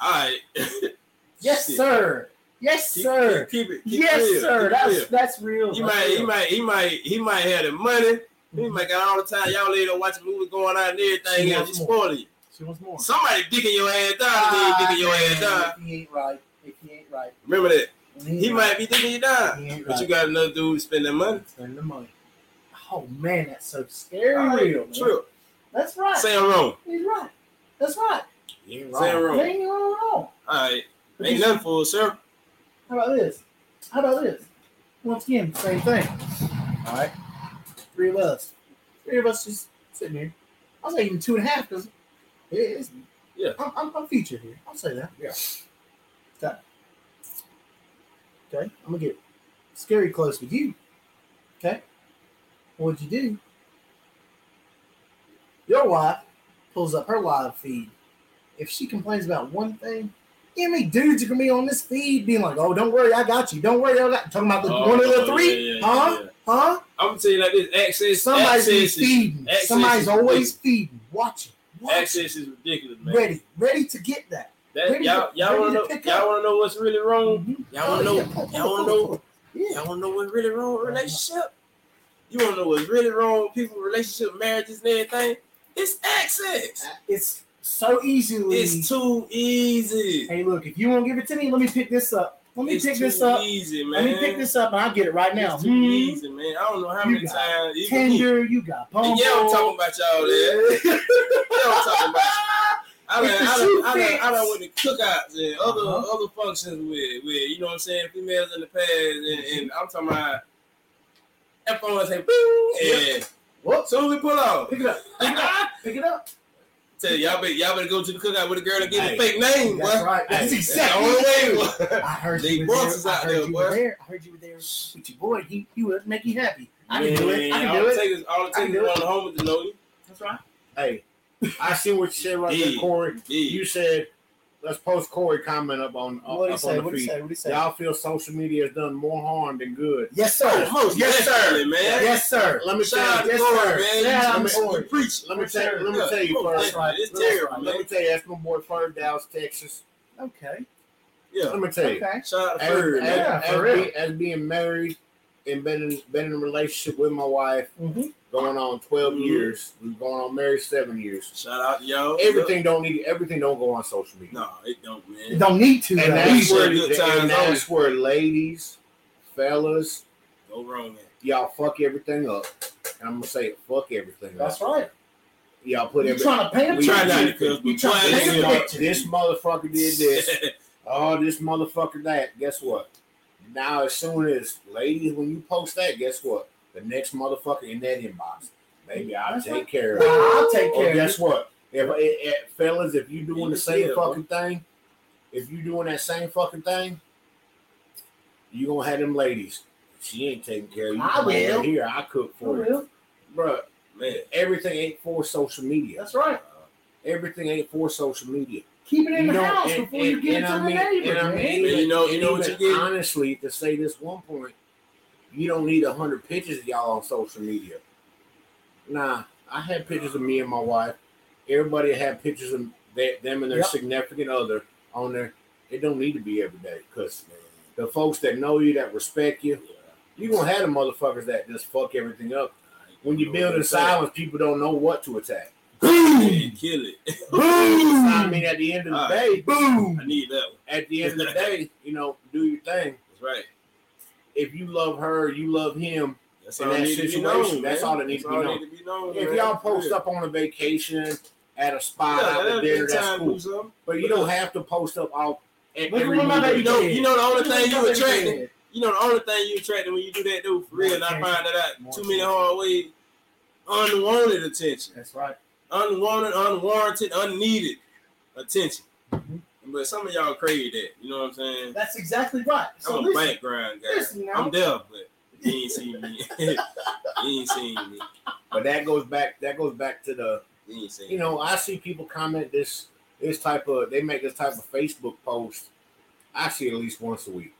All right. yes, Shit. sir. Yes, sir. keep, keep it. Keep yes, it real. sir. Keep That's real. that's real. He That's might, he might, he might, he might have the money. He might got all the time. Y'all later watching movies going on and everything. She else. wants You more. spoil you. She wants more. Somebody dicking your ass down. and then dicking your ass down. If he ain't right, if he ain't right, Remember that. he, He might right, be dicking you ain't But you got another dude to spend that money. spend the money. Oh man, that's so scary. Right, real. True. That's right. Say I'm wrong. He's right. That's right. You ain't Say I'm wrong. There ain't wrong. All right. But Ain't you- nothing for sir. How about this? How about this? Once again, same thing. All right. Three of us. Three of us just sitting here. I'll say even two and a half because it's Yeah. I'm, I'm, I'm featured here. I'll say that. Yeah. Okay. Okay. I'm gonna get scary close with you. Okay. What'd you do? Your wife pulls up her live feed. If she complains about one thing, you know how many dudes are gonna be on this feed being like, "Oh, don't worry, I got you. Don't worry, I got." Talking about the Oh, one of the yeah, three, yeah, huh? yeah. Huh? I'm gonna tell you like this: access, Somebody's access, is, feeding. access Somebody's is always feeding, watching, watching, access is ridiculous, man. ready, ready to get that. That, ready y'all, to- y'all wanna to know? Y'all wanna know what's really wrong? Mhm. Y'all wanna know? Y'all wanna know? Yeah. Y'all wanna know what's really wrong with relationship? You wanna know what's really wrong with people, relationship, marriages, and everything? It's access. It's so easily. It's too easy. hey, look, if you won't give it to me, let me pick this up. Let me It's pick this up. easy, man. Let me pick this up, and I'll get it right now. It's too Hmm. easy, man. I don't know how You many times. Tinder, you got Bumble. Yeah, I'm talking about y'all there. Yeah, I'm talking about. I done, I done, I done, I done went to cookouts and other Uh-huh. other functions with, with you know what I'm saying, females in the past, and, and I'm talking about that phone say boom, and Whoops. soon as we pull off, Pick it up. Pick it up. Pick it up. Tell you, y'all better y'all better go to the cookout with a girl and get Hey, a fake name, That's boy. right. That's Hey, exactly That's the only what way. I heard They you were there. I heard there, you boy. were there. I heard you were there with your boy. He, he would make you happy. I can do it. I can all do it it. takes is all it I takes can is do one of the homies to know you. That's right. Hey, I see what you said right there, Corey. Yeah. You said, let's post Corey comment up on up, What did he up say? the What did he feed. say? What did he say? Y'all feel social media has done more harm than good. Yes, sir. Oh, most yes, sir. man. Yes, sir. Let me Shout tell out you. Yes, Corey, sir. man. Shout out Corey. preach. Let me tell let me tell you first. It's That's terrible. Let me tell you, that's my boy Ferg, Dallas, Texas. Okay. Yeah. Let me tell you, Okay. Shout out to as, as. Yeah, as for be- as being married and been in, been in a relationship with my wife Mhm. Going on 12 Mhm. years. We've going on married seven years. Shout out yo. y'all. Everything don't need everything don't go on social media. No, it don't, man. It don't need to. And though. that's We where, good times and that's where ladies, fellas, Go wrong, man. y'all fuck everything up. And I'm gonna say it, fuck everything That's up. right. Y'all put You every, trying to paint a we- Try not to picture? cuss, You trying to boy, paint a picture? this motherfucker did this. Oh, this motherfucker that. Guess what? Now, as soon as ladies, when you post that, guess what? The next motherfucker in that inbox, maybe I'll That's take right. care of it. I'll take Or care of guess it. what? If, eh, eh, fellas, if you doing the same Yeah, fucking thing, if you doing that same fucking thing, you gonna have them ladies. She ain't taking care of you. I Come over will. Here, I cook For for you, real. bro. man. Everything ain't for social media. That's right. Everything ain't for social media. Keep it in You the know, house and- before you get and it to I the mean- neighbor. and I mean, And you know- you know what you get? Honestly, to say this one point, you don't need a hundred pictures of y'all on social media. Nah, I had pictures of me and my wife. Everybody had pictures of they, them and their Yep. significant other on there. It don't need to be every day because the folks that know you, that respect you, you gonna have the motherfuckers that just fuck everything up. When you build in silence, people don't know what to attack. Boom! Kill it. Boom! I mean, at the end of the All day, boom. I need that one. At the end of the day, you know, do your thing. That's right. If you love her, you love him. That's In that that be situation, known. that's man. all that needs to be known. need to be known. If man. y'all post Yeah. up on a vacation at a spot yeah, out that'd to be dinner, a that's time cool. do. But you don't have to post up all at Look every what my meal. baby You know, you know the only thing you my baby attracting. You know the only thing you attracting when you do that, dude, for real. I find that out More too many hard ways. Unwanted attention, That's right. unwanted, unwarranted, unneeded attention. Mhm. But some of y'all crave that. You know what I'm saying? That's exactly right. So I'm a listen, background guy. listen. I'm deaf, but you ain't seen me. you ain't seen me. But that goes back. That goes back to the. You ain't seen You know, I see people comment this this type of. They make this type of Facebook post. I see it at least once a week.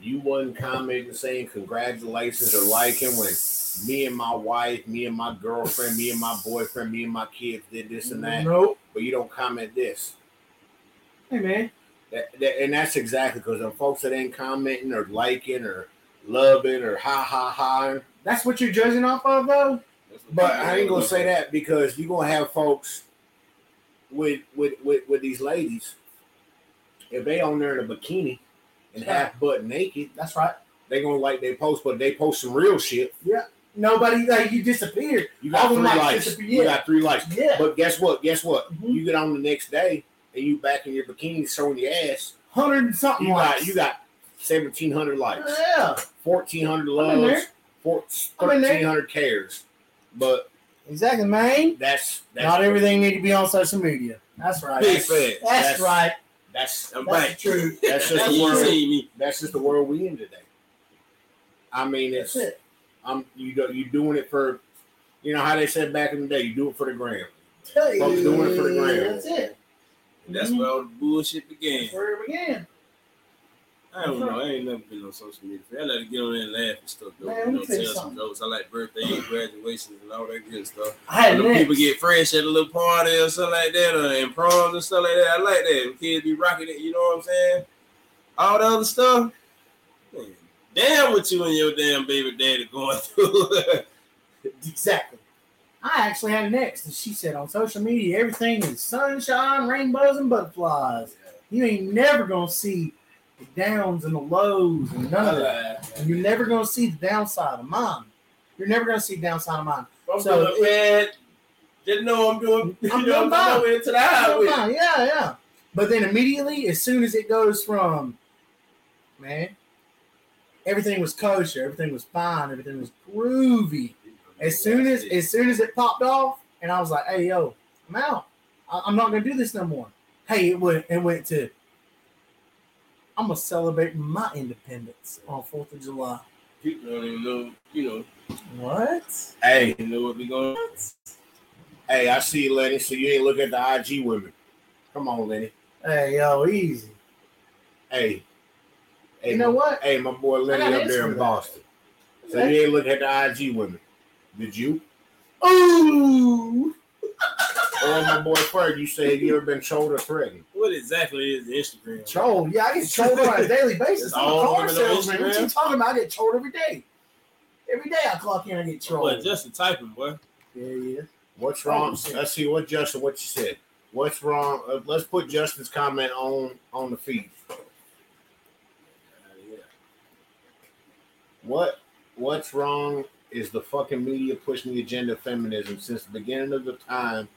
You wasn't commenting saying congratulations or liking when me and my wife, me and my girlfriend, me and my boyfriend, me and my kids did this and that. Nope. But you don't comment this. Hey man, That, that, and that's exactly because the folks that ain't commenting or liking or loving or ha ha ha. that's what you're judging off of, though. That's what But people I ain't gonna look say for. that because you're gonna have folks with with with, with these ladies. If they on there in a bikini and Yeah. half butt naked, That's right. they gonna like they post, but they post some real shit. Yeah. Nobody like you disappeared. You got All the three likes likes. disappear. You got three likes. Yeah, But guess what? Guess what? Mhm. You get on the next day and you back in your bikini showing your ass. hundred and something You got likes. you got seventeen hundred likes. Yeah, fourteen hundred I'm loves, four, I'm in there. thirteen hundred cares. But exactly, man. that's that's Not everything need to be on social media. That's right. Big That's, facts. that's That's- right. that's I'm That's back. the truth. that's just the world. seen me. That's just the world we in today. I mean, That's it's it. I'm you do, you doing it for, you know how they said back in the day, you do it for the gram. Tell Folks you, doing it for the gram. That's it. And that's Mhm. where all the bullshit began. That's where it began. I don't know. I ain't never been on social media. I like to get on there and laugh and stuff. Though. Man, you know, tell some jokes. I like birthdays, graduations, and all that good stuff. I had When people get fresh at a little party or something like that, or in proms and stuff like that, I like that. When kids be rocking it, you know what I'm saying? All the other stuff. man, damn what you and your damn baby daddy going through. Exactly. I actually had next, and she said on social media everything is sunshine, rainbows, and butterflies. You ain't never gonna see the downs and the lows and none of that. And you're never gonna see the downside of mine. You're never gonna see the downside of mine. I'm So doing bad. Just know I'm doing. I'm you know, doing I'm fine. the highway. Yeah, yeah, yeah. But then immediately, as soon as it goes from, man, everything was kosher, everything was fine, everything was groovy. As soon as as soon as it popped off, and I was like, "Hey, yo, I'm out. I, I'm not gonna do this no more." Hey, it went it went to. I'm gonna celebrate my independence on Fourth of July. people don't even know. You know, What? Hey, you know what we going. hey, I see you, Lenny. So you ain't look at the IG women. Come on, Lenny. Hey, yo, easy. Hey, hey, You know what? Hey, my boy Lenny up there in. Boston. So you ain't look at the IG women. Did you? Ooh. or my boy Ferg, you said you ever been trolled or threatened. What exactly is Instagram? Troll. Yeah, I get trolled on a daily basis. It's I'm all a car women salesman. What you Instagram? talking about? I get trolled every day. Every day I clock in, I get trolled. What, just the typing, boy. yeah, yeah. What's wrong? 100%. Let's see what Justin what you said. What's wrong? Uh, let's put Justin's comment on on the feed. What what's wrong is the fucking media pushing the agenda of feminism since the beginning of the time.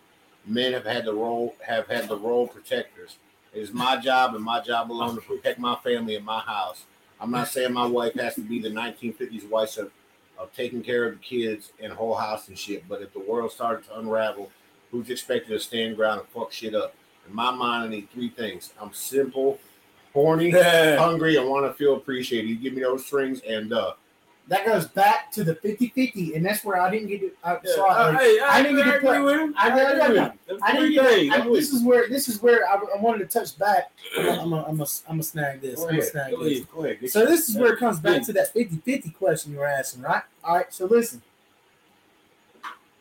Men have had the role have had the role protectors. It is my job and my job alone to protect my family and my house. I'm not saying my wife has to be the 1950s wife of, of taking care of the kids and whole house and shit. But if the world started to unravel, who's expected to stand ground and fuck shit up? In my mind, I need three things. I'm simple, horny, hungry, and want to feel appreciated. You give me those strings, and uh, That goes back to the 50-50, and that's where I didn't get it. I, Yeah. so I, Uh, hey, I, I didn't get to put- with him. I- I, I- agree I- with him. I didn't get. I, this is where this is where I, I wanted to touch back. I'm gonna, I'm gonna, I'm I'm snag this. Go I'm snag this. Ahead. So this is where it comes back to that 50-50 question you were asking, right? All right. So listen,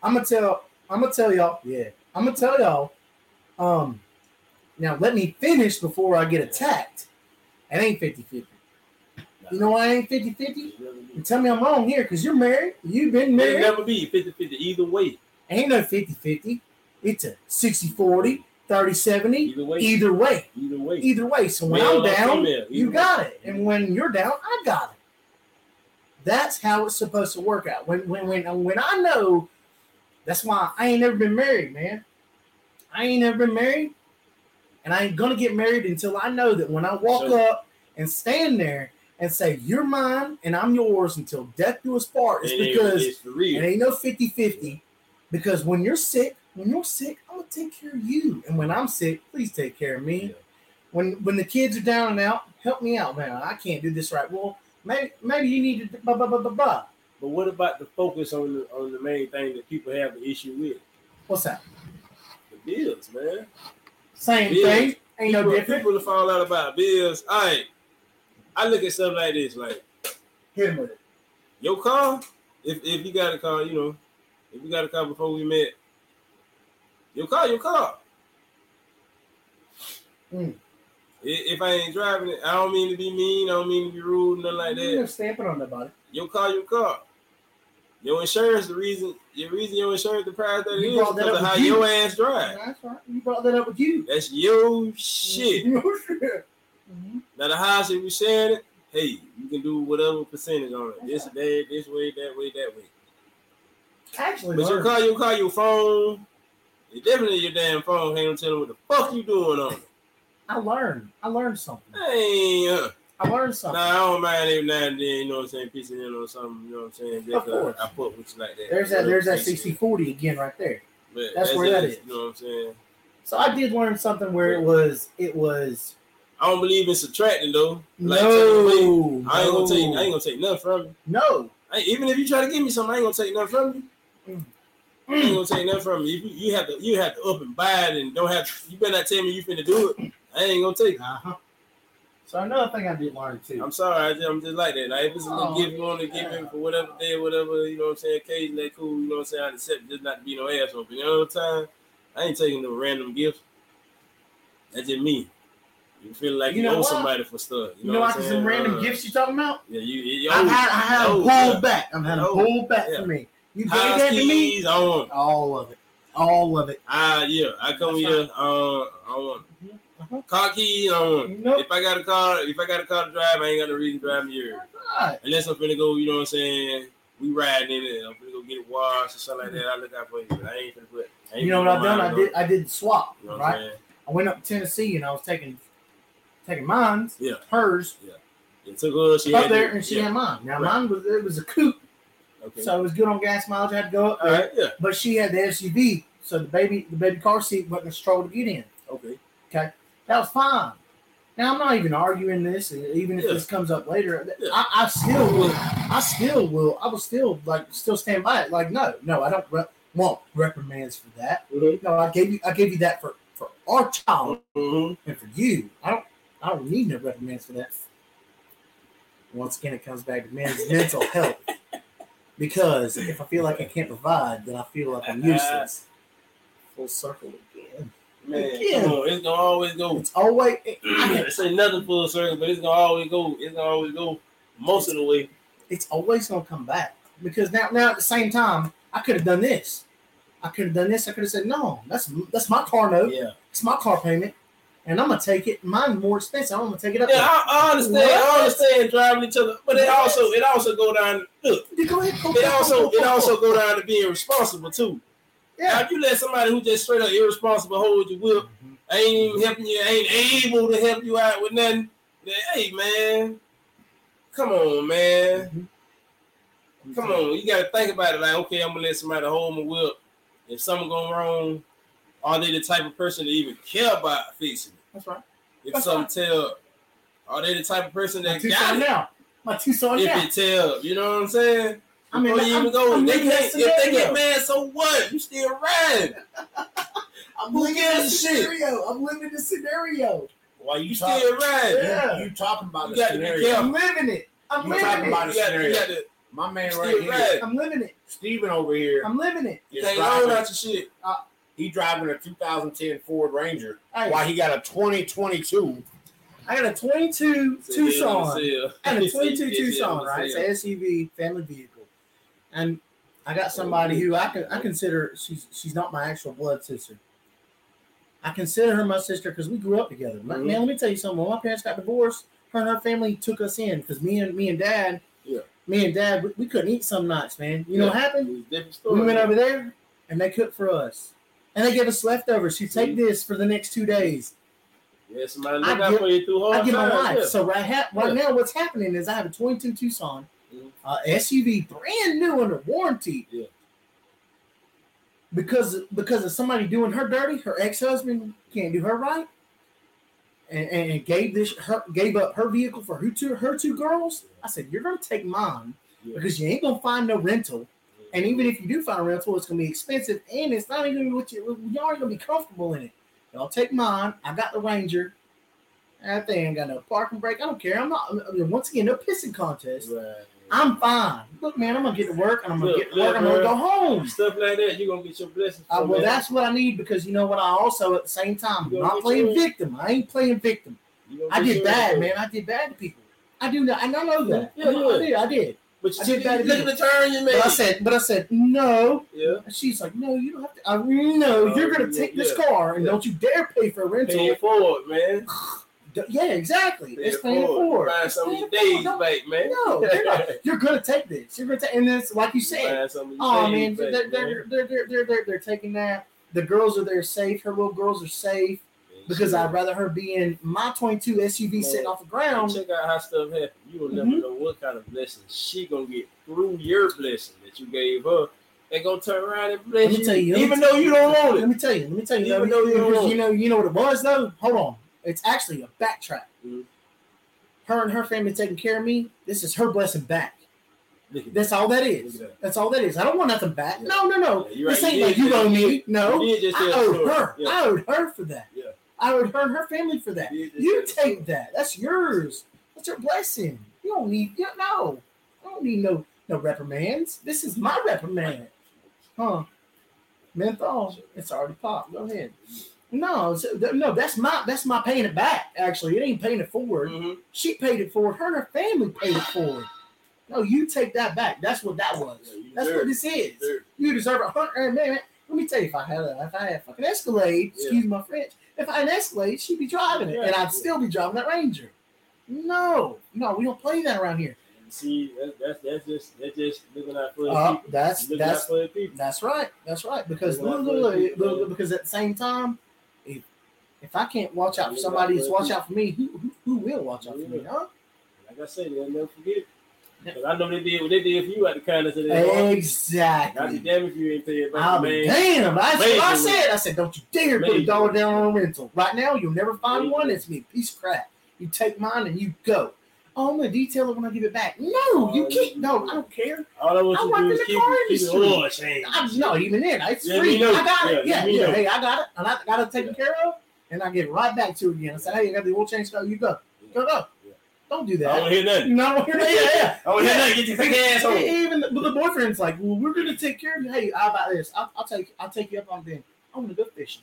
I'm gonna tell. I'm gonna tell y'all. Yeah. I'm gonna tell y'all. Um. Now let me finish before I get attacked. It ain't 50-50. You know why it ain't 50-50? Tell me I'm wrong here, because you're married. You've been married. It'll never be 50 50 either way. Ain't no 50-50. It's a 60-40, 30-70. Either way. Either way. Either way. Either way. So when Male I'm down, you either got it. And when you're down, I got it. That's how it's supposed to work out. When when when when I know, that's why I ain't never been married, man. I ain't never been married, and I ain't gonna get married until I know that when I walk So- up and stand there and say you're mine and I'm yours until death do us part, it's It ain't- because it's it ain't no 50-50. Because when you're sick, when you're sick, I'm gonna take care of you. And when I'm sick, please take care of me. Yeah. When when the kids are down and out, help me out, man. I can't do this right. Well, maybe maybe you need to blah blah blah blah blah. But what about the focus on the on the main thing that people have the issue with? What's that? The bills, man. Same Bills. thing. Ain't no people, different. People fall out about bills. All right. I look at something like this, like Hit him with it. your car. If if you got a car, you know, if you got a car before we met, your car, your car. Mm. If I ain't driving it, I don't mean to be mean. I don't mean to be rude, nothing like that. never stamping on the body. Your car, your car. Your insurance, the reason, the reason your insurance the price that it You is brought that because of how you. your ass drive. That's right. You brought that up with you. That's your shit. Your shit. Now the house, if we sharing it, hey, you can do whatever percentage on it. This, that, this way, that way, that way. Actually, But learned. car, your car, your phone, it definitely your damn phone. Ain't telling what the fuck you doing on it. I learned. I learned something. Hey, uh, I learned something. nah. I don't mind every now and then, you know what I'm saying, pissing in on something, you know what I'm saying? Just, Of course. I put with you like that. There's that. There's that Whatever 60 40 again right there. But That's where that is. You know what I'm saying? So I did learn something where it was. It was I don't believe in subtracting though. Like, no. I ain't gonna take. I ain't gonna take nothing from you. No. I, even if you try to give me something, I ain't gonna take nothing from you. Mm. I ain't gonna take nothing from you. You, you have to, you have to up and buy it, and don't have. To, you better not tell me you finna do it. I ain't gonna take it. Uh-huh. So another thing I did learn too. I'm sorry, I just, I'm just like that. Like, if it's a little Oh, gift you want to give him for whatever day, whatever, you know what I'm saying, occasion, that cool, you know what I'm saying, I accept just not to be no asshole. But you know what I'm saying? I ain't taking no random gifts. That's just me. You feel like You you, know owe what? somebody for stuff. You, You know, I'm some random Uh, gifts you talking about? Yeah, you, you I've had, I had them pulled yeah. back. I've had them Oh, pulled back yeah. for me. You gave that to me? I want. All of it. All of it. Ah, yeah, I come That's here. Uh, I want Uh-huh. car keys. I want. You? If I got a car, if I got a car to drive, I ain't got no reason to drive here. Right. Unless I'm finna go, you know what I'm saying? We riding in it. I'm finna go get it washed or something like that. I look out for you, but I ain't finna put. I ain't You know what I've done? I did. I did swap. You know right. I went up to Tennessee and I was taking taking mine, Yeah. hers Yeah. It took her. She up had there, to- and she yeah. had mine. Now Right. mine was it was a coupe, Okay. so it was good on gas mileage. I had to go up there, right. Yeah. but she had the SUV, so the baby the baby car seat wasn't a stroll to get in. Okay. Okay. That was fine. Now I'm not even arguing this, and even if Yeah. this comes up later. Yeah. I, I still will. I still will. I will still like still stand by it. Like no, no, I don't re- want reprimands for that. Mm-hmm. No, I gave you. I gave you that for for our child Mm-hmm. and for you. I don't. I don't need no reprimands for that. Once again, it comes back to men's mental health. Because if I feel like I can't provide, then I feel like I'm useless. full circle again. Man, Again. come on, it's gonna always go. It's always it- it's ain't nothing full circle, but it's gonna always go. It's gonna always go most of the way. it's always gonna come back because now now at the same time I could have done this. I could have done this. I could have said no. That's that's my car note. Yeah, It's my car payment, and I'm gonna take it. Mine's more expensive. I'm gonna take it up. yeah, I, I understand. I understand driving each other, but it What? also it also go down. Look, go ahead. Go, it go, also it also go down to being responsible too. yeah. Now, if you let somebody who just straight up irresponsible hold your whip, ain't even helping you, ain't able to help you out with nothing, then hey man, come on, man. Mm-hmm. Come on, you gotta think about it. Like, okay, I'm gonna let somebody hold my whip. If something go wrong, are they the type of person to even care about fixing? That's right. If That's something tell, are they the type of person that two got son it? now. My two son If now. it tell, you know what I'm saying? I mean, Before you I'm- even go, I'm they can't, if they get mad, so what? You still riding. I'm Who living gives the a shit? scenario. I'm living the scenario. Why You you still talking? riding. Yeah. You, you talking about You the got to be scenario? I'm living it. I'm You living talking it. about You got, you got to My man right here, riding. I'm living it. Steven over here, I'm living it. You is can't learn out your shit. Uh, He driving a 2010 Ford Ranger. Hey, While he got a 2022. I got a 22 Tucson. I I got a 22 Tucson, right? It's an SUV family vehicle, and I got somebody who I can I consider she's she's not my actual blood sister. I consider her my sister because we grew up together. Man, Mhm. Man, let me tell you something. When my parents got divorced, her and her family took us in because me and me and dad, Yeah. me and dad, we, we couldn't eat some nights, man. You know what happened? Story. We went over there and they cooked for us, and they gave us leftovers. You take this for the next two days. Yeah, somebody look out for you through hard I get my life. yeah. So right, ha- right Yeah. now, what's happening is I have a 22 Tucson, Mhm. uh, SUV, brand new under warranty. Yeah. Because because of somebody doing her dirty, her ex husband can't do her right, and, and gave this her gave up her vehicle for her two her two girls. I said you're gonna take mine because you ain't gonna find no rental, and even if you do find a rental, it's gonna be expensive, and it's not even what you y'all ain't gonna be comfortable in it. Y'all take mine. I got the Ranger. That thing ain't got no parking brake. I don't care. I'm not. I mean, once again, no pissing contest. Right. I'm fine. Look, man, I'm gonna get to work and I'm gonna Look, get to work. I'm gonna go home. Stuff like that, you're gonna get your blessings. Uh, well, man. that's what I need because you know what? I also at the same time I'm not playing victim. I ain't playing victim. I did bad, man. I did bad to people. I do that, and I know that. Yeah, yeah. I did. I did. But you did bad look at the turn you made. But I said, but I said no. yeah, And she's like, no, you don't have to. I no, Oh, you're gonna yeah, take this yeah. car and Yeah. don't you dare pay for a rental. pay it forward, man. Yeah, exactly. Pay it's paying it forward. Find some of your days back, man. No, you're not. You're gonna take this. You're gonna take, and it's like you said. Find some of your Oh man, they're, they're, they're, they're, they're, they're taking that. The girls are there safe. Her little girls are safe because I'd rather her be in my 22 SUV sitting off the ground. check out how stuff happen. You will Mhm. never know what kind of blessing she gonna get through your blessing that you gave her. They gonna turn around and bless Let me you, tell you, even though you don't want it. Let me tell you. Let me tell you. Even though, you don't want you know, you know what it was though. Hold on. It's actually a backtrack. Mhm. Her and her family taking care of me. This is her blessing back. That's all that is. at that. That's all that is. I don't want nothing back. Yeah. No, no, no. Yeah, this right. ain't You like you owe me. No, I owed her. Yeah. I owed her for that. I would and her family for that. You did just You tell the take that. That's yours. That's your blessing. You don't need. You, no, I don't need no no reprimands. This is my reprimand. Huh? Menthol. It's already popped. Go ahead. No, so, no, that's my that's my paying it back. Actually, it ain't paying it forward. Mhm. She paid it forward. Her and her family paid it forward. No, you take that back. That's what that was. That's what this is. You deserve a hundred. Let me tell you, if I had a, if I had a fucking Escalade, Yeah. excuse my French, if I had an Escalade, she'd be driving it, Yeah. and I'd still be driving that Ranger. No, no, we don't play that around here. See, that's that's that's just that's just looking out for the Uh, people. that's looking that's for the people. that's right. That's right. Because look, look, look, because at the same time, if if I can't watch out for somebody that's watch out for me, who who, who will watch out for me? Huh? Like I said, they'll never forget. Because I know they did what they did for you at the kindness of their heart. I'd be Exactly. damn if you ain't pay it back, I'll be man. damn. That's what I said. I said, don't you dare put a dollar down on a rental. Right now, you'll never find Major one. It's me, piece of crap. You take mine and you go. Oh, I'm gonna detail it when I give it back. No, you Oh, can't. No, I don't care. All I want I you to do is keep, keep it oil change. I'm not even then, It's Yeah, free. I got it. Yeah, Yeah, yeah. Hey, I got it, and I got it taken Yeah. care of, and I get right back to it again. I said, hey, you got the oil change. Go, you go, go, go. Don't do that. I don't that. hear nothing. No, yeah, yeah, yeah. I don't hear nothing. Get your fake ass home. Even the, the boyfriend's like, well, we're gonna take care of you. Hey, how about this? I'll, I'll take I'll take you up on the I want to go fishing.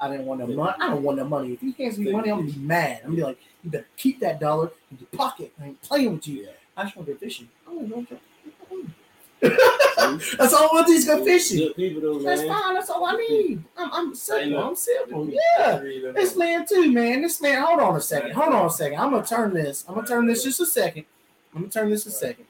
I didn't want no money. I don't want no money. If he hands me money, I'm gonna be mad. I'm gonna be like, you better keep that dollar in your pocket. I ain't playing with you. I just want to go fishing. I want to go That's all I want to do is go fishing. Good people though, man. That's fine. That's all I need. I'm, I'm simple. I'm simple. Yeah. This man too, man. This man. Hold on a second. Hold on a second. I'm gonna turn this. I'm gonna turn this just a second. I'm gonna turn this a second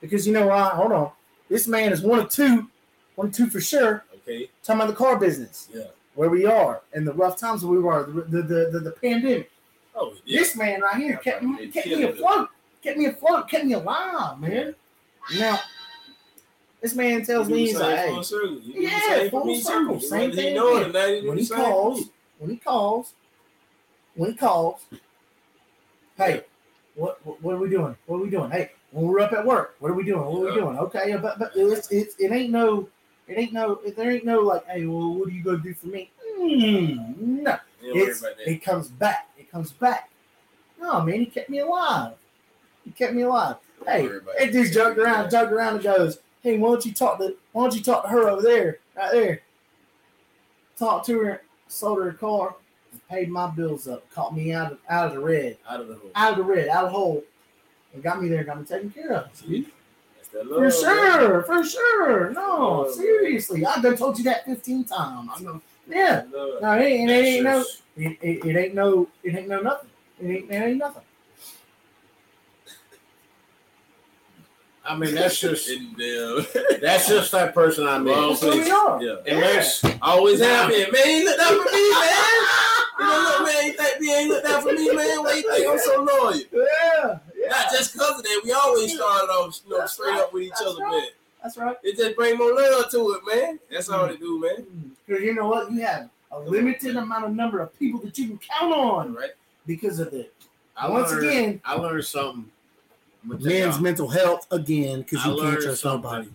because you know what? Hold on. This man is one of two. One of two for sure. Okay. Talking about the car business, Yeah. where we are, and the rough times that we were, the the the, the, the pandemic. Oh, yeah. This man right here kept kept me afloat. Kept me afloat. Kept me alive, man. Now, this man tells me he's like, hey, full circle. You Yeah, full circle. Same thing know it again. or not, he when he calls, when he calls, when he calls, hey, what, what what are we doing? What are we doing? Hey, when we're up at work, what are we doing? What are we doing? Okay, but but it's, it's it ain't no it ain't no there ain't no like hey well what are you gonna do for me? Mm, no, He don't worry it's it comes back. It comes back. No man, he kept me alive. He kept me alive. Hey, it. dude joked around, joked around, and goes, "Hey, why don't you talk to why don't you talk to her over there, right there? Talk to her, sold her a car, paid my bills up, caught me out of out of the red, Out of the hole. out of the red, out of the hole, and got me there, got me taken care of. See? For sure, for sure. No, seriously, I've done told you that fifteen times. I know. Yeah, no, it ain't, it ain't no, it, it, it ain't no, it ain't no nothing. It ain't, it ain't nothing. I mean, that's just that's just that person I Wrong mean. That's what we are. Yeah. Unless Always Nah. have been. Man, you looked out for me, man. You know, look, man, you think me ain't looked out for me, man? Why you think I'm so loyal? Yeah, yeah. Not just because of that. We always started off, you know, That's straight right. up with each That's other, right. man. That's right. It just bring more love to it, man. That's all it do, mm. man. Mm. Because you know what? You have a limited amount of number of people that you can count on Right? because of it. I Once learned, again, I learned something. I'm gonna tell men's mental health again because you can't trust something. nobody.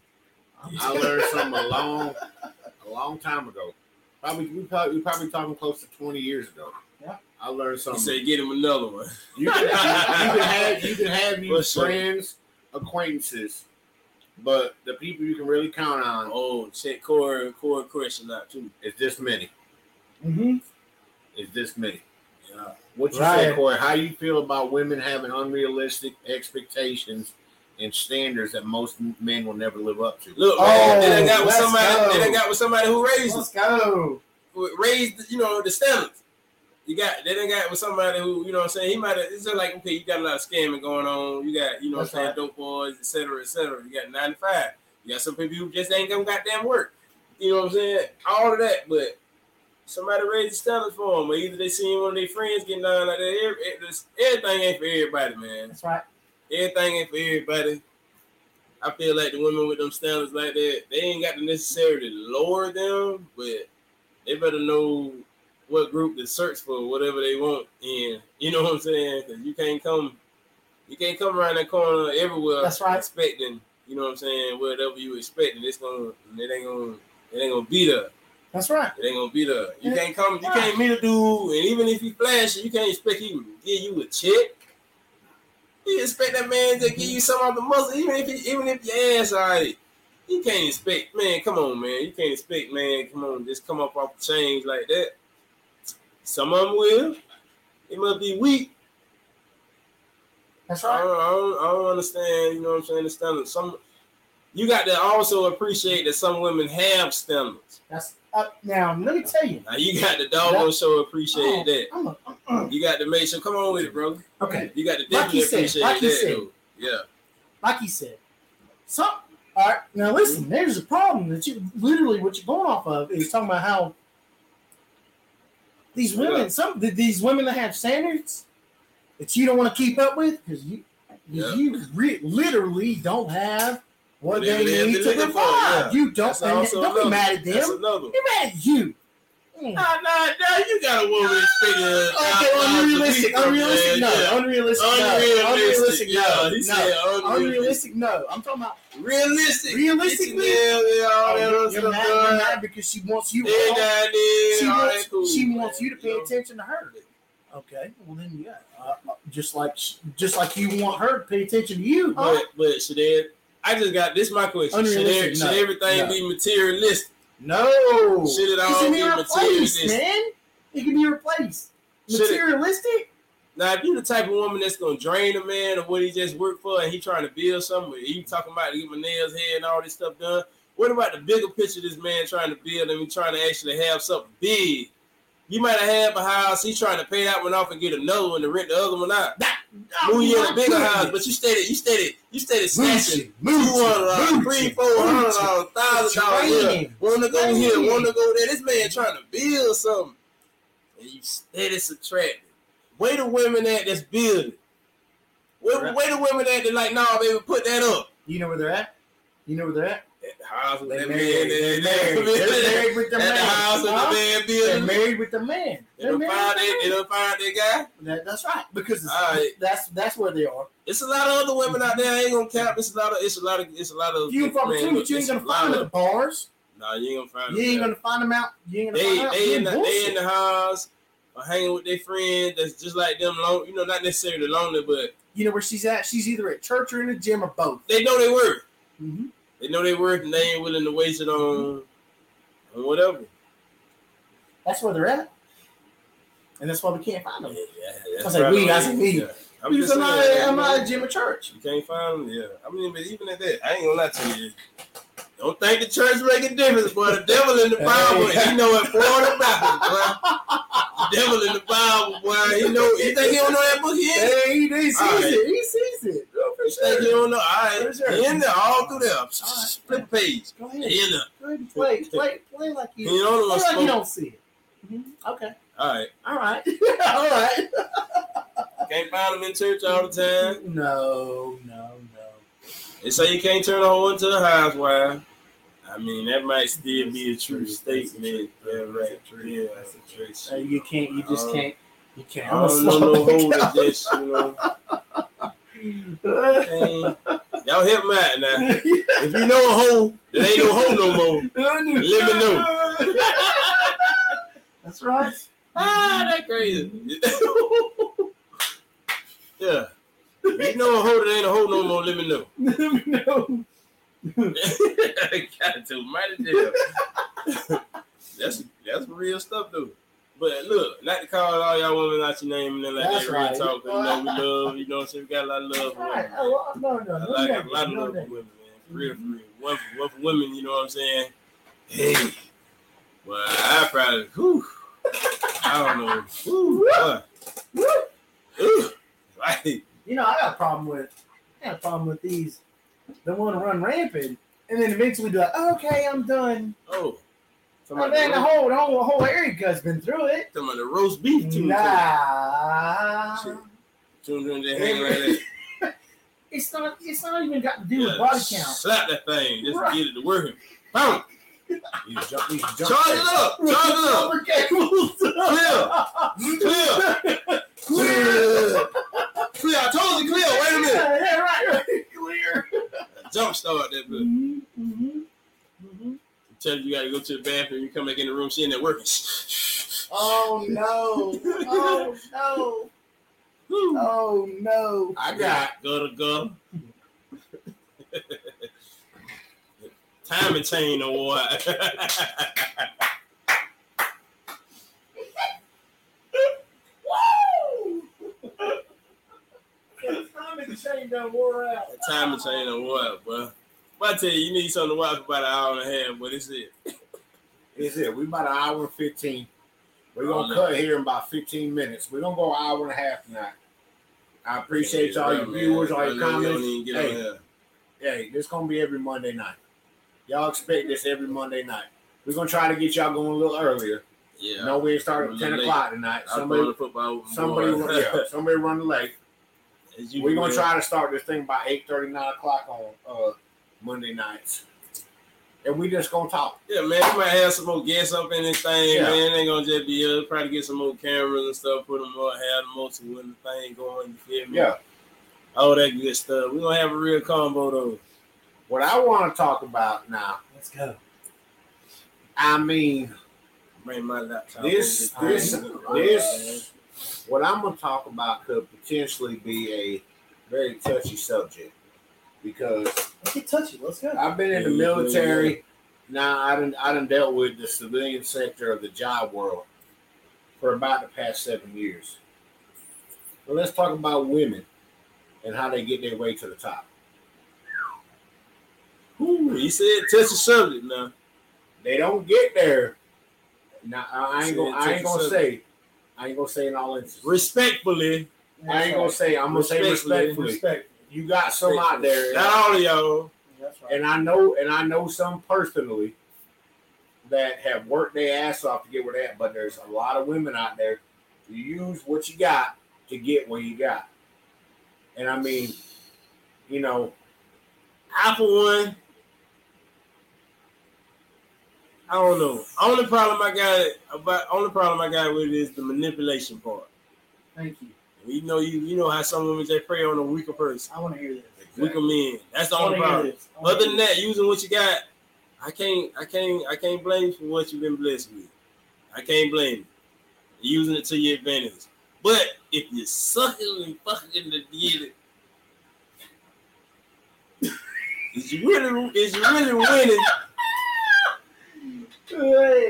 I learned something a long, a long time ago. Probably we probably we probably talking close to twenty years ago. Yeah. I learned You something. say get him another one. You can, you can have you can have your What's up? friends, acquaintances, but the people you can really count on Oh, check core and core question out too. It's this many. Mm-hmm. It's this many. Yeah. What you Right. say, Corey? How you feel about women having unrealistic expectations and standards that most men will never live up to? Look, Oh, man, they done got with let's somebody. go. They done got with somebody who raised Let's go. raised, you know, the standards. You got they done got with somebody who, you know what I'm saying, he might have it's just like, okay, you got a lot of scamming going on, you got, you know what I'm That's saying, dope boys, et cetera, et cetera. You got 95. You got some people who just ain't gonna goddamn work. You know what I'm saying? All of that, but somebody raised the standards for them, or either they seen one of their friends getting down like that. Every- Everything ain't for everybody, man. That's right. Everything ain't for everybody. I feel like the women with them standards like that, they ain't got to necessarily lower them, but they better know what group to search for whatever they want. And you know what I'm saying? Because you can't come, you can't come around that corner everywhere That's right. expecting, you know what I'm saying, whatever you expecting, it's gonna, it ain't gonna, it ain't gonna be there. That's right. It ain't gonna be there. You can't come, you can't meet a dude, and even if he flash, you can't expect him to give you a check. You expect that man to give you some of the muscle, even if he, even if your ass alright. You can't expect, man. Come on, man. You can't expect, man. Come on, just come up off the change like that. Some of them will. It must be weak. That's I right. don't, I don't, I don't understand. You know what I'm saying? Standards. Some you got to also appreciate that some women have standards. That's up now. Let me tell you. Now you got to doggone show appreciate Oh, that. I'm a, uh, You got to make sure. Come on with it, bro. okay. You got to Like definitely you said, appreciate like that, said. Yeah. Like he said, some. All right. Now listen. There's a problem that you literally what you're going off of is talking about how these women, Yeah. some these women that have standards that you don't want to keep up with because you Yeah. you re- literally don't have what they they need to provide. yeah. You don't. That's And also don't be mad at That's them. another. Be mad at you. Mm. Nah, nah, nah. You got a woman expecting. Okay, unrealistic, unrealistic, no, unrealistic, no, unrealistic, Yeah, no, no, unrealistic. unrealistic, no. I'm talking about Realistic. Realistically? Yeah, yeah, all that you're, you're stuff. mad, you're mad because she wants you. Yeah, down there, she wants, cool, she wants you to pay know? attention to her. Okay, well then yeah, uh, uh, just like just like you want her to pay attention to you. Huh? But but they? I just got this. My question: Should, Unrealistic, no, should everything no. be materialistic? No. Should it 'Cause all it be be replaced, materialistic? man. It can be replaced. Should it- Materialistic? Now, if you're the type of woman that's gonna drain a man of what he just worked for, and he trying to build something, he talking about to get my nails hair and all this stuff done. What about the bigger picture? This man trying to build and he trying to actually have something big. You might have had a house. He's trying to pay that one off and get another one to rent the other one out. Oh, Move you in a bigger house, but you stayed, you stayed, you stayed snatching Moochie, moochie, two hundred uh, dollars, moochie, three, four hundred dollars, thousand dollars. here. Want to go here, Draining. want to go there. This man trying to build something, and you steady subtracting. Where the women at that's building? Where, Right. where the women at that like, nah, baby, put that up. You know where they're at? You know where they're at? At the house with They're that married. man, They're married. They're married with the At the house with the man They're building. married with the man. They They're married find. They the find that guy. That, that's right. Because right. that's that's where they are. It's a lot of other women out there. I ain't gonna count. It's a lot of. It's a lot of. It's a lot of. You can fuck with man, two, but you ain't gonna find them at the bars. Nah, you ain't gonna find. You ain't gonna find them out. You ain't gonna they find out. they in the, they in the house or hanging with their friends that's just like them lone you know not necessarily lonely but You know where she's at? She's either at church or in the gym or both. they know they worth Mm-hmm. They know they worth and they ain't willing to waste it on on whatever That's where they're at. And that's why we can't find them. yeah, I said we, I said we. yeah. I'm Because just I'm not, saying, I'm man, not at gym or church. you can't find them yeah I mean but even at that I ain't gonna lie to you don't think the church make a difference, boy. The devil in the Bible, he know it Florida Baptist, boy. The devil in the Bible, boy. He know. You think he don't know that book? He in? Hey, he, he sees right. it. He sees it. Go for You think he don't know? All right, For sure. in there all through there. right. Flip the page. Go ahead. He in there. Go ahead and play. Play, play like you, He don't know play like you don't see it. Mhm. Okay. All right. All right. All right. Can't find him in church all the time. No, no, no. They say you can't turn a hoe into a housewife. I mean, that might still be a true statement. Yeah, right. Yeah, that's a true. Uh, you can't. You just Uh, can't. You can't. I don't know no hoe that just, you know. Hey, y'all help me out now. If you know a hoe, that ain't no hoe no more. Let me know. That's right. Ah, that crazy. yeah. If you know a hoe that ain't a hoe no more, let me know. no. Got to mighty jail. that's that's real stuff though. But look, not to call all y'all women out your name and then like That's that right. talk. You know we love, you know what I'm saying? We got a lot of love for Right. women. Oh, no, no, I no, like a lot of love for women, man. For real, for real. One for, one for women, you know what I'm saying? Hey. Well, I probably, whew, I don't know. Whew, boy. Ooh, right. You know, I got a problem with. I got a problem with these. They want to run rampant, and then eventually be like, "Okay, I'm done." Oh. Oh, man, the whole, the whole, the whole Erica's been through it. talking about the roast beef too. Nah, Shit. Children just hanging right there. it's not. It's not even got to do with body count. Slap that thing just Right. get it to working. Boom. You jump, you jump Charge it up. Charge it up. Rubber cables. Clear. Clear. Clear. I told you clear. Wait a minute. Yeah, right, right. Clear. Jump start that bitch. Mhm, mhm, mhm. Tell you you gotta go to the bathroom. You come back in the room, she in there working. Oh no! Oh no! Whew. Oh no! I got Gutter gutter. Timing chain or what? Woo! The timing chain done wore out. Timing chain or what, bro? But I tell you, you need something to watch for about an hour and a half, but it's it. Is it? We about an hour and fifteen. We're Oh, gonna no. cut here in about fifteen minutes. We're gonna go an hour and a half tonight. I appreciate Yeah, all your viewers, all your know we don't comments. even get on Hey, hey, this gonna be every Monday night. Y'all expect this every Monday night. We're gonna try to get y'all going a little earlier. Yeah. No, we ain't starting A at ten o'clock tonight. I'm Somebody, football. somebody, run, yeah, somebody run the late. We're gonna try to start this thing by eight thirty, nine o'clock on uh, Monday nights, and we just gonna talk. Yeah, man, we might have some more guests up in this thing, Yeah. man. They gonna just be us. Probably get some more cameras and stuff, put them up, have them up to when the thing going, you feel me? Yeah. All that good stuff. We're gonna have a real combo though. What I want to talk about now, Let's go. I mean, Bring my laptop. This- over, get this- this- this- what I'm gonna talk about could potentially be a very touchy subject because Let's get touchy. Let's go. I've been in the Yeah, yeah, military. Now I done I done dealt with the civilian sector of the job world for about the past seven years. But let's talk about women and how they get their way to the top. Ooh, he said touch the subject now. They don't get there. Now I ain't gonna I ain't gonna say I ain't gonna say in all instances. Respectfully, I ain't gonna say I'm gonna say Respectfully, respectfully. Respect. You got some out there, not all of y'all. And I know and I know some personally that have worked their ass off to get where they at, but there's a lot of women out there who use what you got to get where you got. And I mean, you know, I for one, I don't know. Only problem I got about only problem I got with it is the manipulation part. Thank you. You know, you you know how some women they prey on a weaker person, I want to hear this. weaker men. That's the only problem. this. I wanna Other than that, using what you got, I can't, I can't, I can't blame you for what you've been blessed with. I can't blame you. You're using it to your advantage. But if you're sucking and fucking to get it, is you really, is you really winning?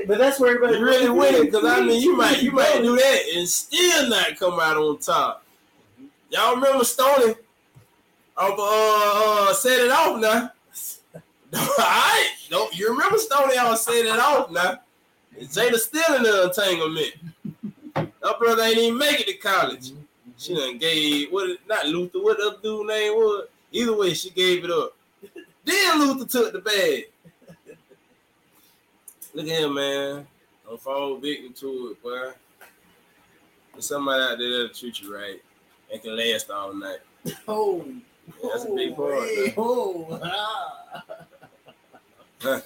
But that's where everybody You really winning? Because I mean, you might, you might do that and still not come out on top. Y'all remember Stoney? Off uh, uh, set it off now. All right, don't you remember Stoney? I was set it off now. And Jada still in the entanglement. That brother ain't even make it to college. She done gave what? Not Luther. What the dude name was? Either way, she gave it up. Then Luther took the bag. Look at him, man. Don't fall victim to it, boy. There's somebody out there that'll treat you right and can last all night. Oh, Yeah, that's a big part. Hey, oh, ah.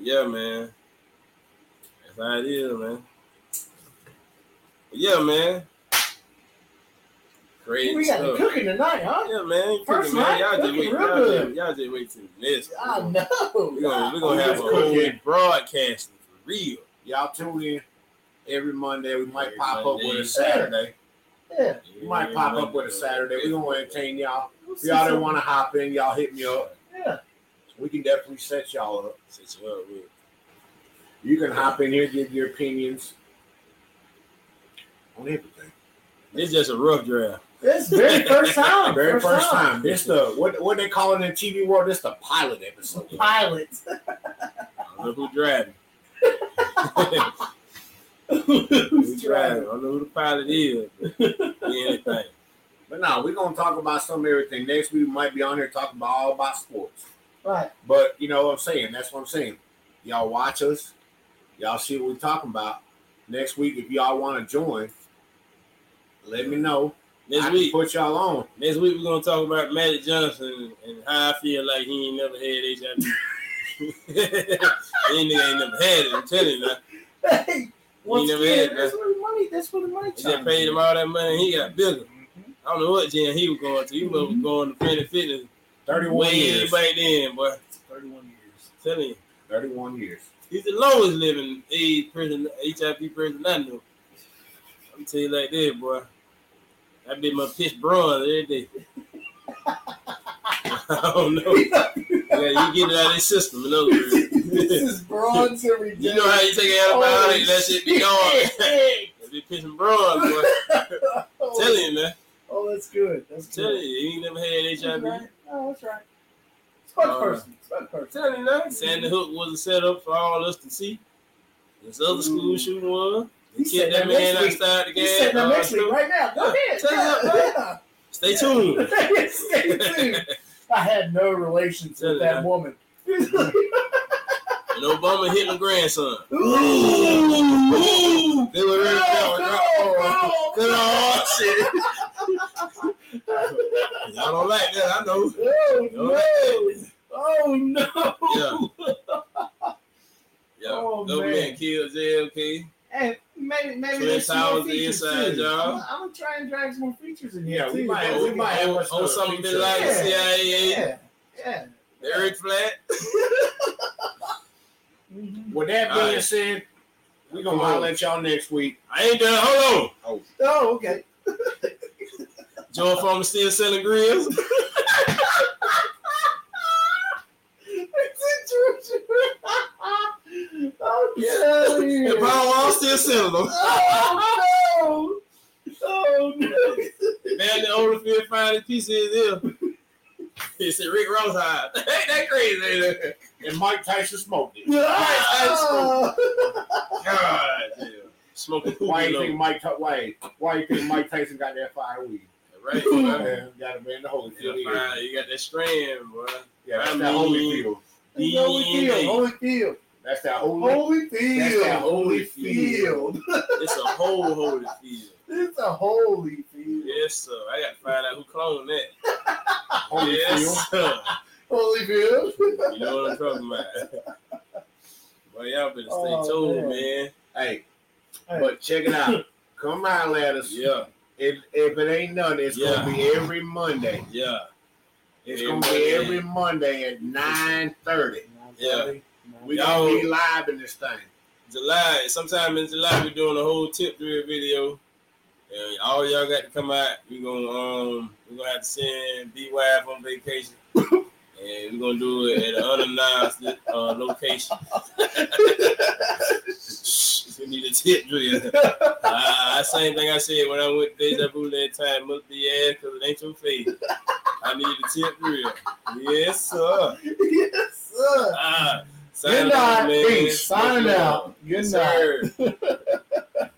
Yeah, man. That's how it is, man. But yeah, man. Crazy We got stuff. cooking tonight, huh? Yeah, man. First Cooking, man. night, Y'all just wait. real Y'all good. just, y'all just wait till the next. I know. We're gonna, we gonna have a just whole cooking. broadcasting for real. y'all tune in every Monday. We might Every pop up with a Saturday. Yeah. We might pop up with a Saturday. We're gonna entertain y'all. We'll If y'all some- didn't want to hop in, y'all hit me up. Yeah. We can definitely set y'all up. Set you up with. You can hop in here, give your opinions on everything. This just a rough draft. This very first time. Very first, time. This the what what they call it in TV world. This the pilot episode. Pilot. I don't know who driving. Who's driving? I don't know who the pilot is. But anything. But no, we're gonna talk about some of everything. Next week we might be on here talking about all about sports. Right. But you know what I'm saying? That's what I'm saying. Y'all watch us. Y'all see what we're talking about. Next week, if y'all want to join, let me know. I Next can week, put y'all on. next week we're gonna talk about Magic Johnson and how I feel like he ain't never had HIV. he ain't never had it. I'm telling you now. Hey, once never again, had that's that. where the money. That's where the money. He just paid him all that money. He got bigger. Mm-hmm. I don't know what gym he was going to. He was mm-hmm. going to Planet Fitness 31 way years. back then, boy. Thirty-one years. Telling you. 31 years. He's the lowest living AIDS person, HIV person I know. I'm tell you like that, boy. I be my pitch bronze every day. I don't know. Yeah, you get it out of the system, in other words. this is bronze every day. you know how you take an antibiotic, that shit be gone. That be pitching bronze, boy. oh, Telling you, man. oh, that's good. That's Telling good. you, he ain't never had HIV. right. Oh, that's right. Spud Uh, person. Spud person. Telling you that. Sandy Hook was a setup for all us to see. This other school shooting was. He killed said that man outside the He's gas. setting up oh, all next week right now. Go ahead. Yeah. Stay tuned. Stay tuned. I had no relations with that woman. And Obama hitting the grandson. Ooh. They were really oh, Go, go, oh, shit. Y'all don't like that, I know. Oh no! Oh no! Yeah. Yeah. Oh, Government man. killed JFK. And maybe maybe Twin there's some more features inside, too. y'all. I'm, I'm gonna try and drag some more features in here Yeah, we too. might- man. we might have on, us on a something feature. like Yeah. CIA, Yeah, yeah. Eric Flat. Mhm. With that being Alright. said, we're going to holler at y'all next week. I ain't done. Hold on. Oh, okay. George Foreman still selling grills. It's interesting. Still selling them. Oh no! Oh no! Man, the Holyfield find his piece is him. He said Rick Ross high. Ain't that crazy? Ain't it? And Mike Tyson smoked it. Ah! God damn. Smoking cool. Why you think Mike? Why? Why you think Mike Tyson got that fire weed? Right, man. Man, got to be in the Holyfield. You here. got- you got that strand, boy. Yeah, that's I that mean- Holyfield. Holyfield, Holyfield, That's that Holy. field. That's Holyfield, that Holyfield. It's a whole holy field. It's a holy field. Yes, sir. I got to find out who cloned that. Holyfield. Yes, sir. Holyfield. You know what I'm talking about. Well, y'all better stay Oh, tuned, man. man. Hey, Hey. but check it out. Come on, ladders. Yeah, If, if it ain't nothing, it's Yeah. gonna be every Monday. yeah. It's Every gonna be Monday. every Monday at nine thirty. Yeah. We Y'all- be live in this thing. July, sometime in July, we're doing a whole tip drill video. And all y'all got to come out. We're gonna um we're gonna have to send B wife on vacation. And we're gonna do it at an unannounced uh, location. we need a tip drill. Uh, same thing I said when I went to Deja Vu that time. Must be ass because it ain't your face. I need a tip drill. Yes, sir. yes, sir. Ah, Good Good night. Peace. Signing out. Good night.